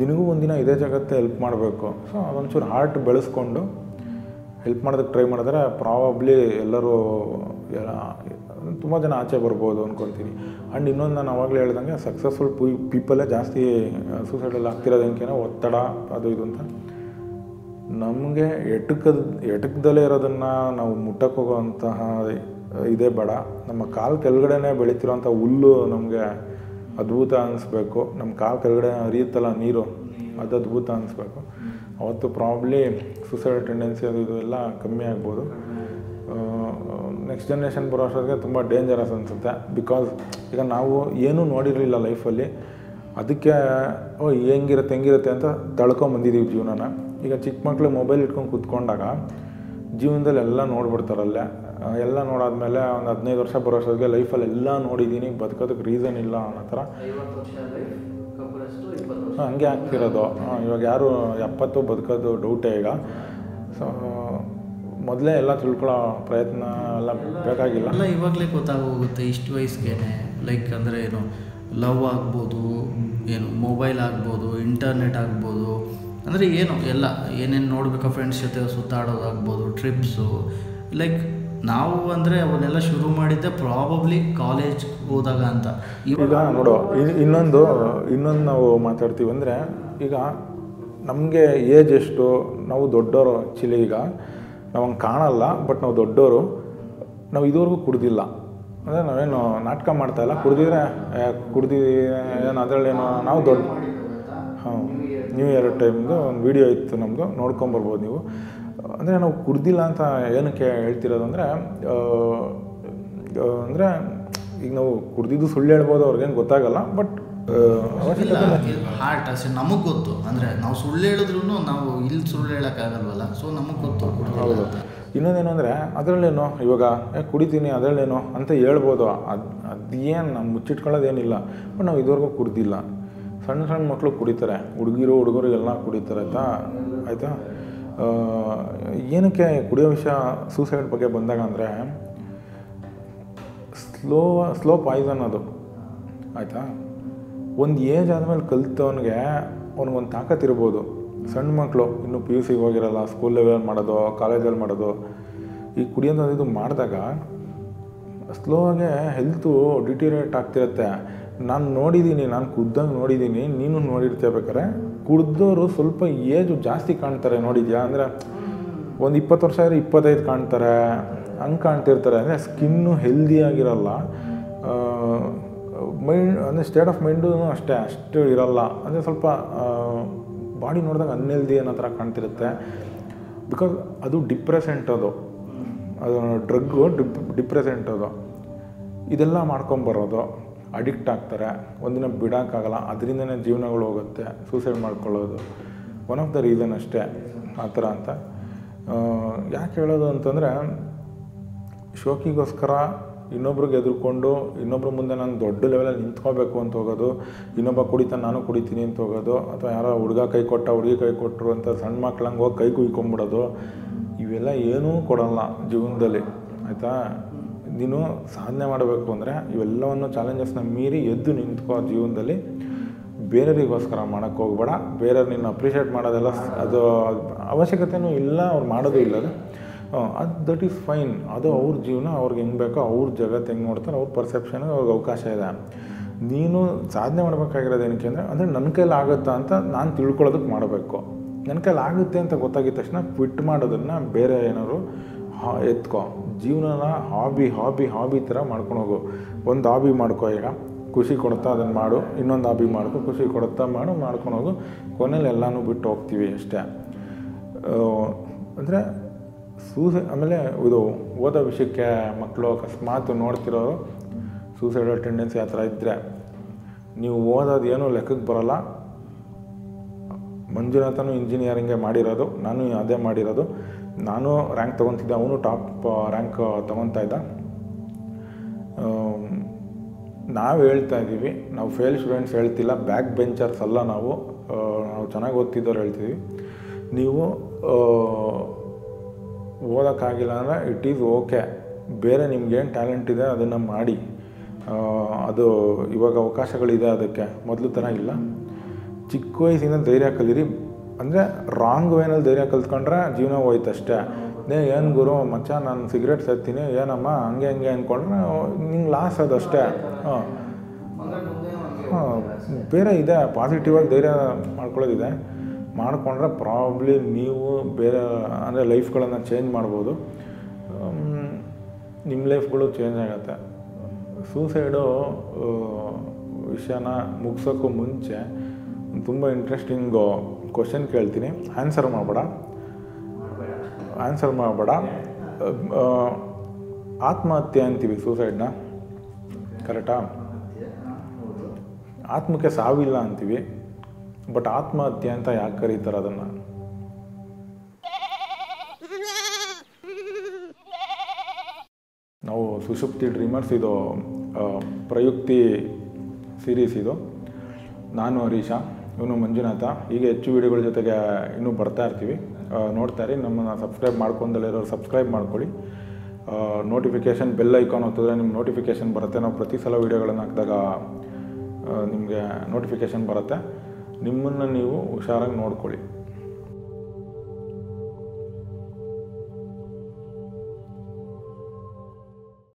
ನಿನಗೂ ಒಂದಿನ ಇದೇ ಜಗತ್ತೇ ಹೆಲ್ಪ್ ಮಾಡಬೇಕು. ಸೊ ಅದೊಂಚೂರು ಹಾರ್ಟ್ ಬೆಳೆಸ್ಕೊಂಡು ಹೆಲ್ಪ್ ಮಾಡೋದಕ್ಕೆ ಟ್ರೈ ಮಾಡಿದ್ರೆ ಪ್ರಾಬಬ್ಲಿ ಎಲ್ಲರೂ ತುಂಬ ಜನ ಆಚೆ ಬರ್ಬೋದು ಅಂದ್ಕೊಳ್ತೀನಿ ಆ್ಯಂಡ್ ಇನ್ನೊಂದು ನಾನು ಆವಾಗಲೇ ಹೇಳ್ದಂಗೆ ಸಕ್ಸಸ್ಫುಲ್ ಪೀ ಪೀಪಲೇ ಜಾಸ್ತಿ ಸೂಸೈಡಲ್ಲಿ ಆಗ್ತಿರೋದು ಹೆಂಗೇನೋ ಒತ್ತಡ, ಅದು ಇದು ಅಂತ. ನಮಗೆ ಎಟಕದ, ಎಟಕದಲ್ಲೇ ಇರೋದನ್ನು ನಾವು ಮುಟ್ಟಕ್ಕೆ ಹೋಗೋವಂತಹ ಇದೇ ಬೇಡ. ನಮ್ಮ ಕಾಲು ಕೆಳಗಡೆನೇ ಬೆಳೀತಿರೋಂಥ ಹುಲ್ಲು ನಮಗೆ ಅದ್ಭುತ ಅನಿಸ್ಬೇಕು. ನಮ್ಮ ಕಾಲು ಕೆಳಗಡೆ ಹರಿಯುತ್ತಲ್ಲ ನೀರು, ಅದು ಅದ್ಭುತ ಅನಿಸ್ಬೇಕು. ಅವತ್ತು ಪ್ರಾಬ್ಲಿ ಸುಸೈಡ್ ಟೆಂಡೆನ್ಸಿ ಅದು ಇದು ಎಲ್ಲ ಕಮ್ಮಿ ಆಗ್ಬೋದು. ನೆಕ್ಸ್ಟ್ ಜನ್ರೇಷನ್ ಬರೋ ಅಷ್ಟೊತ್ತಿಗೆ ತುಂಬ ಡೇಂಜರಸ್ ಅನಿಸುತ್ತೆ. ಬಿಕಾಸ್ ಈಗ ನಾವು ಏನೂ ನೋಡಿರಲಿಲ್ಲ ಲೈಫಲ್ಲಿ ಅದಕ್ಕೆ, ಓ, ಹೆಂಗಿರುತ್ತೆ ಹೆಂಗಿರುತ್ತೆ ಅಂತ ತಳ್ಕೊಂಬಂದಿದ್ದೀವಿ ಜೀವನನ. ಈಗ ಚಿಕ್ಕ ಮಕ್ಕಳು ಮೊಬೈಲ್ ಇಟ್ಕೊಂಡು ಕೂತ್ಕೊಂಡಾಗ ಜೀವನದಲ್ಲಿ ಎಲ್ಲ ನೋಡ್ಬಿಡ್ತಾರಲ್ಲೇ. ಎಲ್ಲ ನೋಡಾದ್ಮೇಲೆ ಒಂದು ಹದಿನೈದು ವರ್ಷ ಬರೋ ಅಷ್ಟೊತ್ತಿಗೆ ಲೈಫಲ್ಲಿ ಎಲ್ಲ ನೋಡಿದ್ದೀನಿ ಬದುಕೋದಕ್ಕೆ ರೀಸನ್ ಇಲ್ಲ ಅನ್ನೋ ಥರ. ಹಂಗೆ ಆಗ್ತಿರೋದು. ಇವಾಗ ಯಾರು ಎಪ್ಪತ್ತು ಬದುಕೋದು ಡೌಟೇ ಈಗ. ಸೊ ಮೊದಲೇ ಎಲ್ಲ ತಿಳ್ಕೊಳ್ಳೋ ಪ್ರಯತ್ನ ಎಲ್ಲ ಬೇಕಾಗಿಲ್ಲ. ಎಲ್ಲ ಇವಾಗಲೇ ಗೊತ್ತಾಗೋಗುತ್ತೆ ಇಷ್ಟು ವಯಸ್ಸಿಗೆ ಲೈಕ್ ಅಂದರೆ ಏನು ಲವ್ ಆಗ್ಬೋದು ಏನು ಮೊಬೈಲ್ ಆಗ್ಬೋದು ಇಂಟರ್ನೆಟ್ ಆಗ್ಬೋದು. ಅಂದರೆ ಏನು ಎಲ್ಲ ಏನೇನು ನೋಡಬೇಕು ಫ್ರೆಂಡ್ಸ್ ಜೊತೆ ಸುತ್ತಾಡೋದಾಗ್ಬೋದು ಟ್ರಿಪ್ಸು ಲೈಕ್ ನಾವು ಅಂದರೆ ಅವನ್ನೆಲ್ಲ ಶುರು ಮಾಡಿದ್ದೆ ಪ್ರಾಬಬ್ಲಿ ಕಾಲೇಜ್ ಹೋದಾಗ ಅಂತ. ಈಗ ನೋಡು, ಇನ್- ಇನ್ನೊಂದು ಇನ್ನೊಂದು ನಾವು ಮಾತಾಡ್ತೀವಿ ಅಂದರೆ ಈಗ ನಮಗೆ ಏಜ್ ಎಷ್ಟು, ನಾವು ದೊಡ್ಡವರು ಆ್ಯಕ್ಚುಲಿ ಈಗ, ನಾವು ಹಂಗೆ ಕಾಣಲ್ಲ ಬಟ್ ನಾವು ದೊಡ್ಡವರು ನಾವು ಇದುವರೆಗೂ ಕುಡ್ದಿಲ್ಲ. ಅಂದರೆ ನಾವೇನು ನಾಟಕ ಮಾಡ್ತಾ ಇಲ್ಲ, ಕುಡ್ದಿದ್ರೆ ಕುಡ್ದಿ ಏನು ಅದರಲ್ಲೇನು ನಾವು ದೊಡ್ಡ ಹಾಂ ನ್ಯೂ ಇಯರ್ ಟೈಮ್ದು ಒಂದು ವೀಡಿಯೋ ಇತ್ತು ನಮ್ಮದು ನೋಡ್ಕೊಂಬರ್ಬೋದು ನೀವು. ಅಂದರೆ ನಾವು ಕುಡ್ದಿಲ್ಲ ಅಂತ ಏನಕ್ಕೆ ಹೇಳ್ತಿರೋದು ಅಂದರೆ ಅಂದರೆ ಈಗ ನಾವು ಕುಡ್ದಿದ್ದು ಸುಳ್ಳು ಹೇಳ್ಬೋದು ಅವ್ರಿಗೇನು ಗೊತ್ತಾಗಲ್ಲ ಬಟ್ ಹಾರ್ಟ್ ಅಷ್ಟೇ ನಮಗೆ ಗೊತ್ತು. ಅಂದರೆ ನಾವು ಸುಳ್ಳು ಹೇಳಿದ್ರು ನಾವು ಇಲ್ಲಿ ಸುಳ್ಳು ಹೇಳೋಕ್ಕಾಗಲ್ವಲ್ಲ? ಸೊ ನಮಗೆ ಗೊತ್ತು ಹೌದು. ಇನ್ನೊಂದೇನು ಅಂದರೆ ಅದರಲ್ಲೇನು ಇವಾಗ ಏ ಕುಡಿತೀನಿ ಅದರಲ್ಲೇನು ಅಂತ ಹೇಳ್ಬೋದು. ಅದು ಅದೇನು ನಾವು ಮುಚ್ಚಿಟ್ಕೊಳ್ಳೋದೇನಿಲ್ಲ. ಬಟ್ ನಾವು ಇದುವರೆಗೂ ಕುಡ್ದಿಲ್ಲ. ಸಣ್ಣ ಸಣ್ಣ ಮಕ್ಕಳು ಕುಡಿತಾರೆ. ಹುಡುಗಿರು ಹುಡುಗರು ಎಲ್ಲ ಕುಡಿತಾರೆ ಆಯಿತಾ? ಆಯಿತಾ? ಏನಕ್ಕೆ ಕುಡಿಯೋ ವಿಷಯ ಸೂಸೈಡ್ ಬಗ್ಗೆ ಬಂದಾಗ ಅಂದರೆ ಸ್ಲೋ ಸ್ಲೋ ಪಾಯ್ಸನ್ ಅದು. ಆಯಿತಾ? ಒಂದು ಏಜ್ ಆದಮೇಲೆ ಕಲಿತವನಿಗೆ ಅವ್ನಿಗೊಂದು ತಾಕತ್ ಇರ್ಬೋದು. ಸಣ್ಣ ಮಕ್ಕಳು ಇನ್ನೂ ಪಿ ಯು ಸಿಗೆ ಹೋಗಿರಲ್ಲ ಸ್ಕೂಲ್ ಲೆವೆಲ್ ಮಾಡೋದು ಕಾಲೇಜಲ್ಲಿ ಮಾಡೋದು, ಈ ಕುಡಿಯೋದು ಇದು ಮಾಡಿದಾಗ ಸ್ಲೋ ಆಗಿ ಹೆಲ್ತು ಡಿಟೀರಿಯೇಟ್ ಆಗ್ತಿರುತ್ತೆ. ನಾನು ನೋಡಿದ್ದೀನಿ ನಾನು ಖುದ್ದಾಗಿ ನೋಡಿದ್ದೀನಿ ನೀನು ನೋಡಿರ್ತೀಯ ಬೇಕಾರೆ ಕುಡ್ದೋರು ಸ್ವಲ್ಪ ಏಜು ಜಾಸ್ತಿ ಕಾಣ್ತಾರೆ, ನೋಡಿದ್ಯಾ? ಅಂದರೆ ಒಂದು ಇಪ್ಪತ್ತು ವರ್ಷ ಆದರೆ ಇಪ್ಪತ್ತೈದು ಕಾಣ್ತಾರೆ, ಹಂಗೆ ಕಾಣ್ತಿರ್ತಾರೆ. ಅಂದರೆ ಸ್ಕಿನ್ನು ಹೆಲ್ದಿ ಆಗಿರಲ್ಲ. ಮೈಂಡ್ ಅಂದರೆ ಸ್ಟೇಟ್ ಆಫ್ ಮೈಂಡು ಅಷ್ಟೇ, ಅಷ್ಟು ಇರಲ್ಲ. ಅಂದರೆ ಸ್ವಲ್ಪ ಬಾಡಿ ನೋಡಿದಾಗ ಅನ್ಹೆಲ್ದಿ ಅನ್ನೋ ಥರ ಕಾಣ್ತಿರುತ್ತೆ. ಬಿಕಾಸ್ ಅದು ಡಿಪ್ರೆಸೆಂಟ್ ಅದು. ಅದು ಡ್ರಗ್ಗು ಡಿಪ್ ಡಿಪ್ರೆಸೆಂಟ್ ಅದು. ಇದೆಲ್ಲ ಮಾಡ್ಕೊಂಬರೋದು ಅಡಿಕ್ಟ್ ಆಗ್ತಾರೆ, ಒಂದಿನ ಬಿಡೋಕ್ಕಾಗಲ್ಲ, ಅದರಿಂದನೇ ಜೀವನಗಳು ಹೋಗುತ್ತೆ ಸೂಸೈಡ್ ಮಾಡ್ಕೊಳ್ಳೋದು. ಒನ್ ಆಫ್ ದ ರೀಸನ್ ಅಷ್ಟೇ, ಆ ಥರ ಅಂತ. ಯಾಕೆ ಹೇಳೋದು ಅಂತಂದರೆ, ಶೋಕಿಗೋಸ್ಕರ ಇನ್ನೊಬ್ರಿಗೆ ಎದುರ್ಕೊಂಡು, ಇನ್ನೊಬ್ರ ಮುಂದೆ ನಾನು ದೊಡ್ಡ ಲೆವೆಲಲ್ಲಿ ನಿಂತ್ಕೋಬೇಕು ಅಂತ ಹೋಗೋದು, ಇನ್ನೊಬ್ಬ ಕುಡಿತಾನೆ ನಾನು ಕುಡಿತೀನಿ ಅಂತ ಹೋಗೋದು, ಅಥವಾ ಯಾರೋ ಹುಡುಗ ಕೈ ಕೊಟ್ಟ ಹುಡುಗಿ ಕೈ ಕೊಟ್ಟರು ಅಂತ ಸಣ್ಣ ಮಕ್ಳಂಗೆ ಹೋಗಿ ಕೈ ಕುಯ್ಕೊಂಬಿಡೋದು, ಇವೆಲ್ಲ ಏನೂ ಕೊಡಲ್ಲ ಜೀವನದಲ್ಲಿ, ಆಯಿತಾ? ನೀನು ಸಾಧನೆ ಮಾಡಬೇಕು ಅಂದರೆ ಇವೆಲ್ಲವನ್ನು ಚಾಲೆಂಜಸ್ನ ಮೀರಿ ಎದ್ದು ನಿಂತ್ಕೊ ಜೀವನದಲ್ಲಿ. ಬೇರೆಯವರಿಗೋಸ್ಕರ ಮಾಡೋಕ್ಕೆ ಹೋಗ್ಬೇಡ. ಬೇರೆಯವ್ರು ನಿನ್ನ ಅಪ್ರಿಷಿಯೇಟ್ ಮಾಡೋದೆಲ್ಲ ಅದು ಅವಶ್ಯಕತೆಯೂ ಇಲ್ಲ, ಅವ್ರು ಮಾಡೋದು ಇಲ್ಲ ಅದು. ಅದು ದಟ್ ಈಸ್ ಫೈನ್ ಅದು ಅವ್ರ ಜೀವನ, ಅವ್ರಿಗೆ ಹೆಂಗೆ ಬೇಕೋ ಅವ್ರ ಜಗತ್ತು ಹೆಂಗೆ ನೋಡ್ತಾರೆ ಅವ್ರ ಪರ್ಸೆಪ್ಷನ್ ಅವ್ರಿಗೆ ಅವಕಾಶ ಇದೆ. ನೀನು ಸಾಧನೆ ಮಾಡಬೇಕಾಗಿರೋದು ಏನಕ್ಕೆ ಅಂದರೆ ಅಂದರೆ ನನ್ನ ಕೈಲಿ ಆಗುತ್ತಾ ಅಂತ ನಾನು ತಿಳ್ಕೊಳ್ಳೋದಕ್ಕೆ ಮಾಡಬೇಕು. ನನ್ನ ಕೈಲಿ ಆಗುತ್ತೆ ಅಂತ ಗೊತ್ತಾಗಿದ ತಕ್ಷಣ ಕ್ವಿಟ್ ಮಾಡೋದನ್ನು ಬೇರೆ ಏನಾದ್ರು ಎತ್ಕೋ. ಜೀವನನ ಹಾಬಿ ಹಾಬಿ ಹಾಬಿ ಥರ ಮಾಡ್ಕೊಂಡು ಹೋಗು. ಒಂದು ಹಾಬಿ ಮಾಡ್ಕೋ ಈಗ. ಖುಷಿ ಕೊಡ್ತಾ ಅದನ್ನು ಮಾಡು. ಇನ್ನೊಂದು ಹಾಬಿ ಮಾಡ್ಕೊ. ಖುಷಿ ಕೊಡುತ್ತಾ ಮಾಡು. ಮಾಡ್ಕೊಂಡು ಹೋಗು. ಕೊನೆಯಲ್ಲಿ ಎಲ್ಲನೂ ಬಿಟ್ಟು ಹೋಗ್ತೀವಿ ಅಷ್ಟೇ. ಅಂದರೆ ಸೂಸೈ, ಆಮೇಲೆ ಇದು ಓದೋ ವಿಷಯಕ್ಕೆ ಮಕ್ಕಳು ಅಕಸ್ಮಾತ್ ನೋಡ್ತಿರೋರು ಸೂಸೈಡಲ್ ಟೆಂಡೆನ್ಸಿ ಆ ಥರ ಇದ್ದರೆ ನೀವು ಓದೋದು ಏನೂ ಲೆಕ್ಕಕ್ಕೆ ಬರೋಲ್ಲ. ಮಂಜುನಾಥನು ಇಂಜಿನಿಯರಿಂಗೇ ಮಾಡಿರೋದು. ನಾನು ಅದೇ ಮಾಡಿರೋದು. ನಾನು ರ್ಯಾಂಕ್ ತೊಗೊತಿದ್ದೆ, ಅವನು ಟಾಪ್ ರ್ಯಾಂಕ್ ತೊಗೊತಾ ಇದ್ದ. ನಾವು ಹೇಳ್ತಾ ಇದ್ದೀವಿ, ನಾವು ಫೇಲ್ ಸ್ಟೂಡೆಂಟ್ಸ್ ಹೇಳ್ತಿಲ್ಲ ಬ್ಯಾಕ್ ಬೆಂಚರ್ಸ್ ಅಲ್ಲ ನಾವು ನಾವು ಚೆನ್ನಾಗಿ ಓದ್ತಿದ್ದವ್ರು ಹೇಳ್ತೀವಿ ನೀವು ಓದೋಕ್ಕಾಗಿಲ್ಲ ಅಂದರೆ ಇಟ್ ಈಸ್ ಓಕೆ ಬೇರೆ ನಿಮ್ಗೇನು ಟ್ಯಾಲೆಂಟ್ ಇದೆ ಅದನ್ನು ಮಾಡಿ. ಅದು ಇವಾಗ ಅವಕಾಶಗಳಿದೆ ಅದಕ್ಕೆ, ಮೊದಲು ಥರ ಇಲ್ಲ. ಚಿಕ್ಕ ವಯಸ್ಸಿನ ಧೈರ್ಯ ಕಲೀರಿ ಅಂದರೆ ರಾಂಗ್ ವೇನಲ್ಲಿ ಧೈರ್ಯ ಕಲ್ತ್ಕೊಂಡ್ರೆ ಜೀವನ ಹೋಯ್ತು ಅಷ್ಟೇ ನೇ, ಏನು ಗುರು, ಮಚ್ಚ, ನಾನು ಸಿಗರೇಟ್ ಸೇರ್ತೀನಿ ಏನಮ್ಮ, ಹಂಗೆ ಹಂಗೆ ಅಂದ್ಕೊಂಡ್ರೆ ನಿಂಗೆ ಲಾಸ್ ಅದು ಅಷ್ಟೇ ಹಾಂ. ಹಾಂ, ಬೇರೆ ಇದೆ ಪಾಸಿಟಿವಾಗಿ ಧೈರ್ಯ ಮಾಡ್ಕೊಳ್ಳೋದಿದೆ. ಮಾಡಿಕೊಂಡ್ರೆ ಪ್ರಾಬ್ಲಿ ನೀವು ಬೇರೆ, ಅಂದರೆ ಲೈಫ್ಗಳನ್ನು ಚೇಂಜ್ ಮಾಡ್ಬೋದು. ನಿಮ್ಮ ಲೈಫ್ಗಳು ಚೇಂಜ್ ಆಗುತ್ತೆ. ಸೂಸೈಡು ವಿಷಯನ ಮುಗಿಸೋಕ್ಕೂ ಮುಂಚೆ, ತುಂಬ ಇಂಟ್ರೆಸ್ಟಿಂಗು ಕ್ವಶನ್ ಕೇಳ್ತೀನಿ. ಆನ್ಸರ್ ಮಾಡಬೇಡ. ಆನ್ಸರ್ ಮಾಡಬೇಡ. ಆತ್ಮಹತ್ಯೆ ಅಂತೀವಿ ಸೂಸೈಡ್ನ ಕರೆಕ್ಟಾ ಆತ್ಮಕ್ಕೆ ಸಾವಿಲ್ಲ ಅಂತೀವಿ. ಬಟ್ ಆತ್ಮಹತ್ಯೆ ಅಂತ ಯಾಕೆ ಕರೀತಾರೆ ಅದನ್ನು? ನಾವು ಸುಷುಪ್ತಿ ಡ್ರೀಮರ್ಸ್ ಇದು ಪ್ರಯುಕ್ತಿ ಸೀರೀಸ್ ಇದು. ನಾನು ಹರೀಶ. ಇವನು ಮಂಜುನಾಥ. ಈಗ ಹೆಚ್ಚು ವಿಡಿಯೋಗಳ ಜೊತೆಗೆ ಇನ್ನೂ ಬರ್ತಾ ಇರ್ತೀವಿ. ನೋಡ್ತಾರೆ. ನಮ್ಮನ್ನು ಸಬ್ಸ್ಕ್ರೈಬ್ ಮಾಡ್ಕೊಂಡಲ್ಲಿರೋರು ಸಬ್ಸ್ಕ್ರೈಬ್ ಮಾಡ್ಕೊಳ್ಳಿ. ನೋಟಿಫಿಕೇಷನ್ ಬೆಲ್ ಐಕಾನ್ ಹೊತ್ತಿದ್ರೆ ನಿಮ್ಮ ನೋಟಿಫಿಕೇಷನ್ ಬರುತ್ತೆ. ನಾವು ಪ್ರತಿ ಸಲ ವೀಡಿಯೋಗಳನ್ನು ಹಾಕಿದಾಗ ನಿಮಗೆ ನೋಟಿಫಿಕೇಷನ್ ಬರುತ್ತೆ. ನಿಮ್ಮನ್ನು ನೀವು ಹುಷಾರಾಗಿ ನೋಡ್ಕೊಳ್ಳಿ.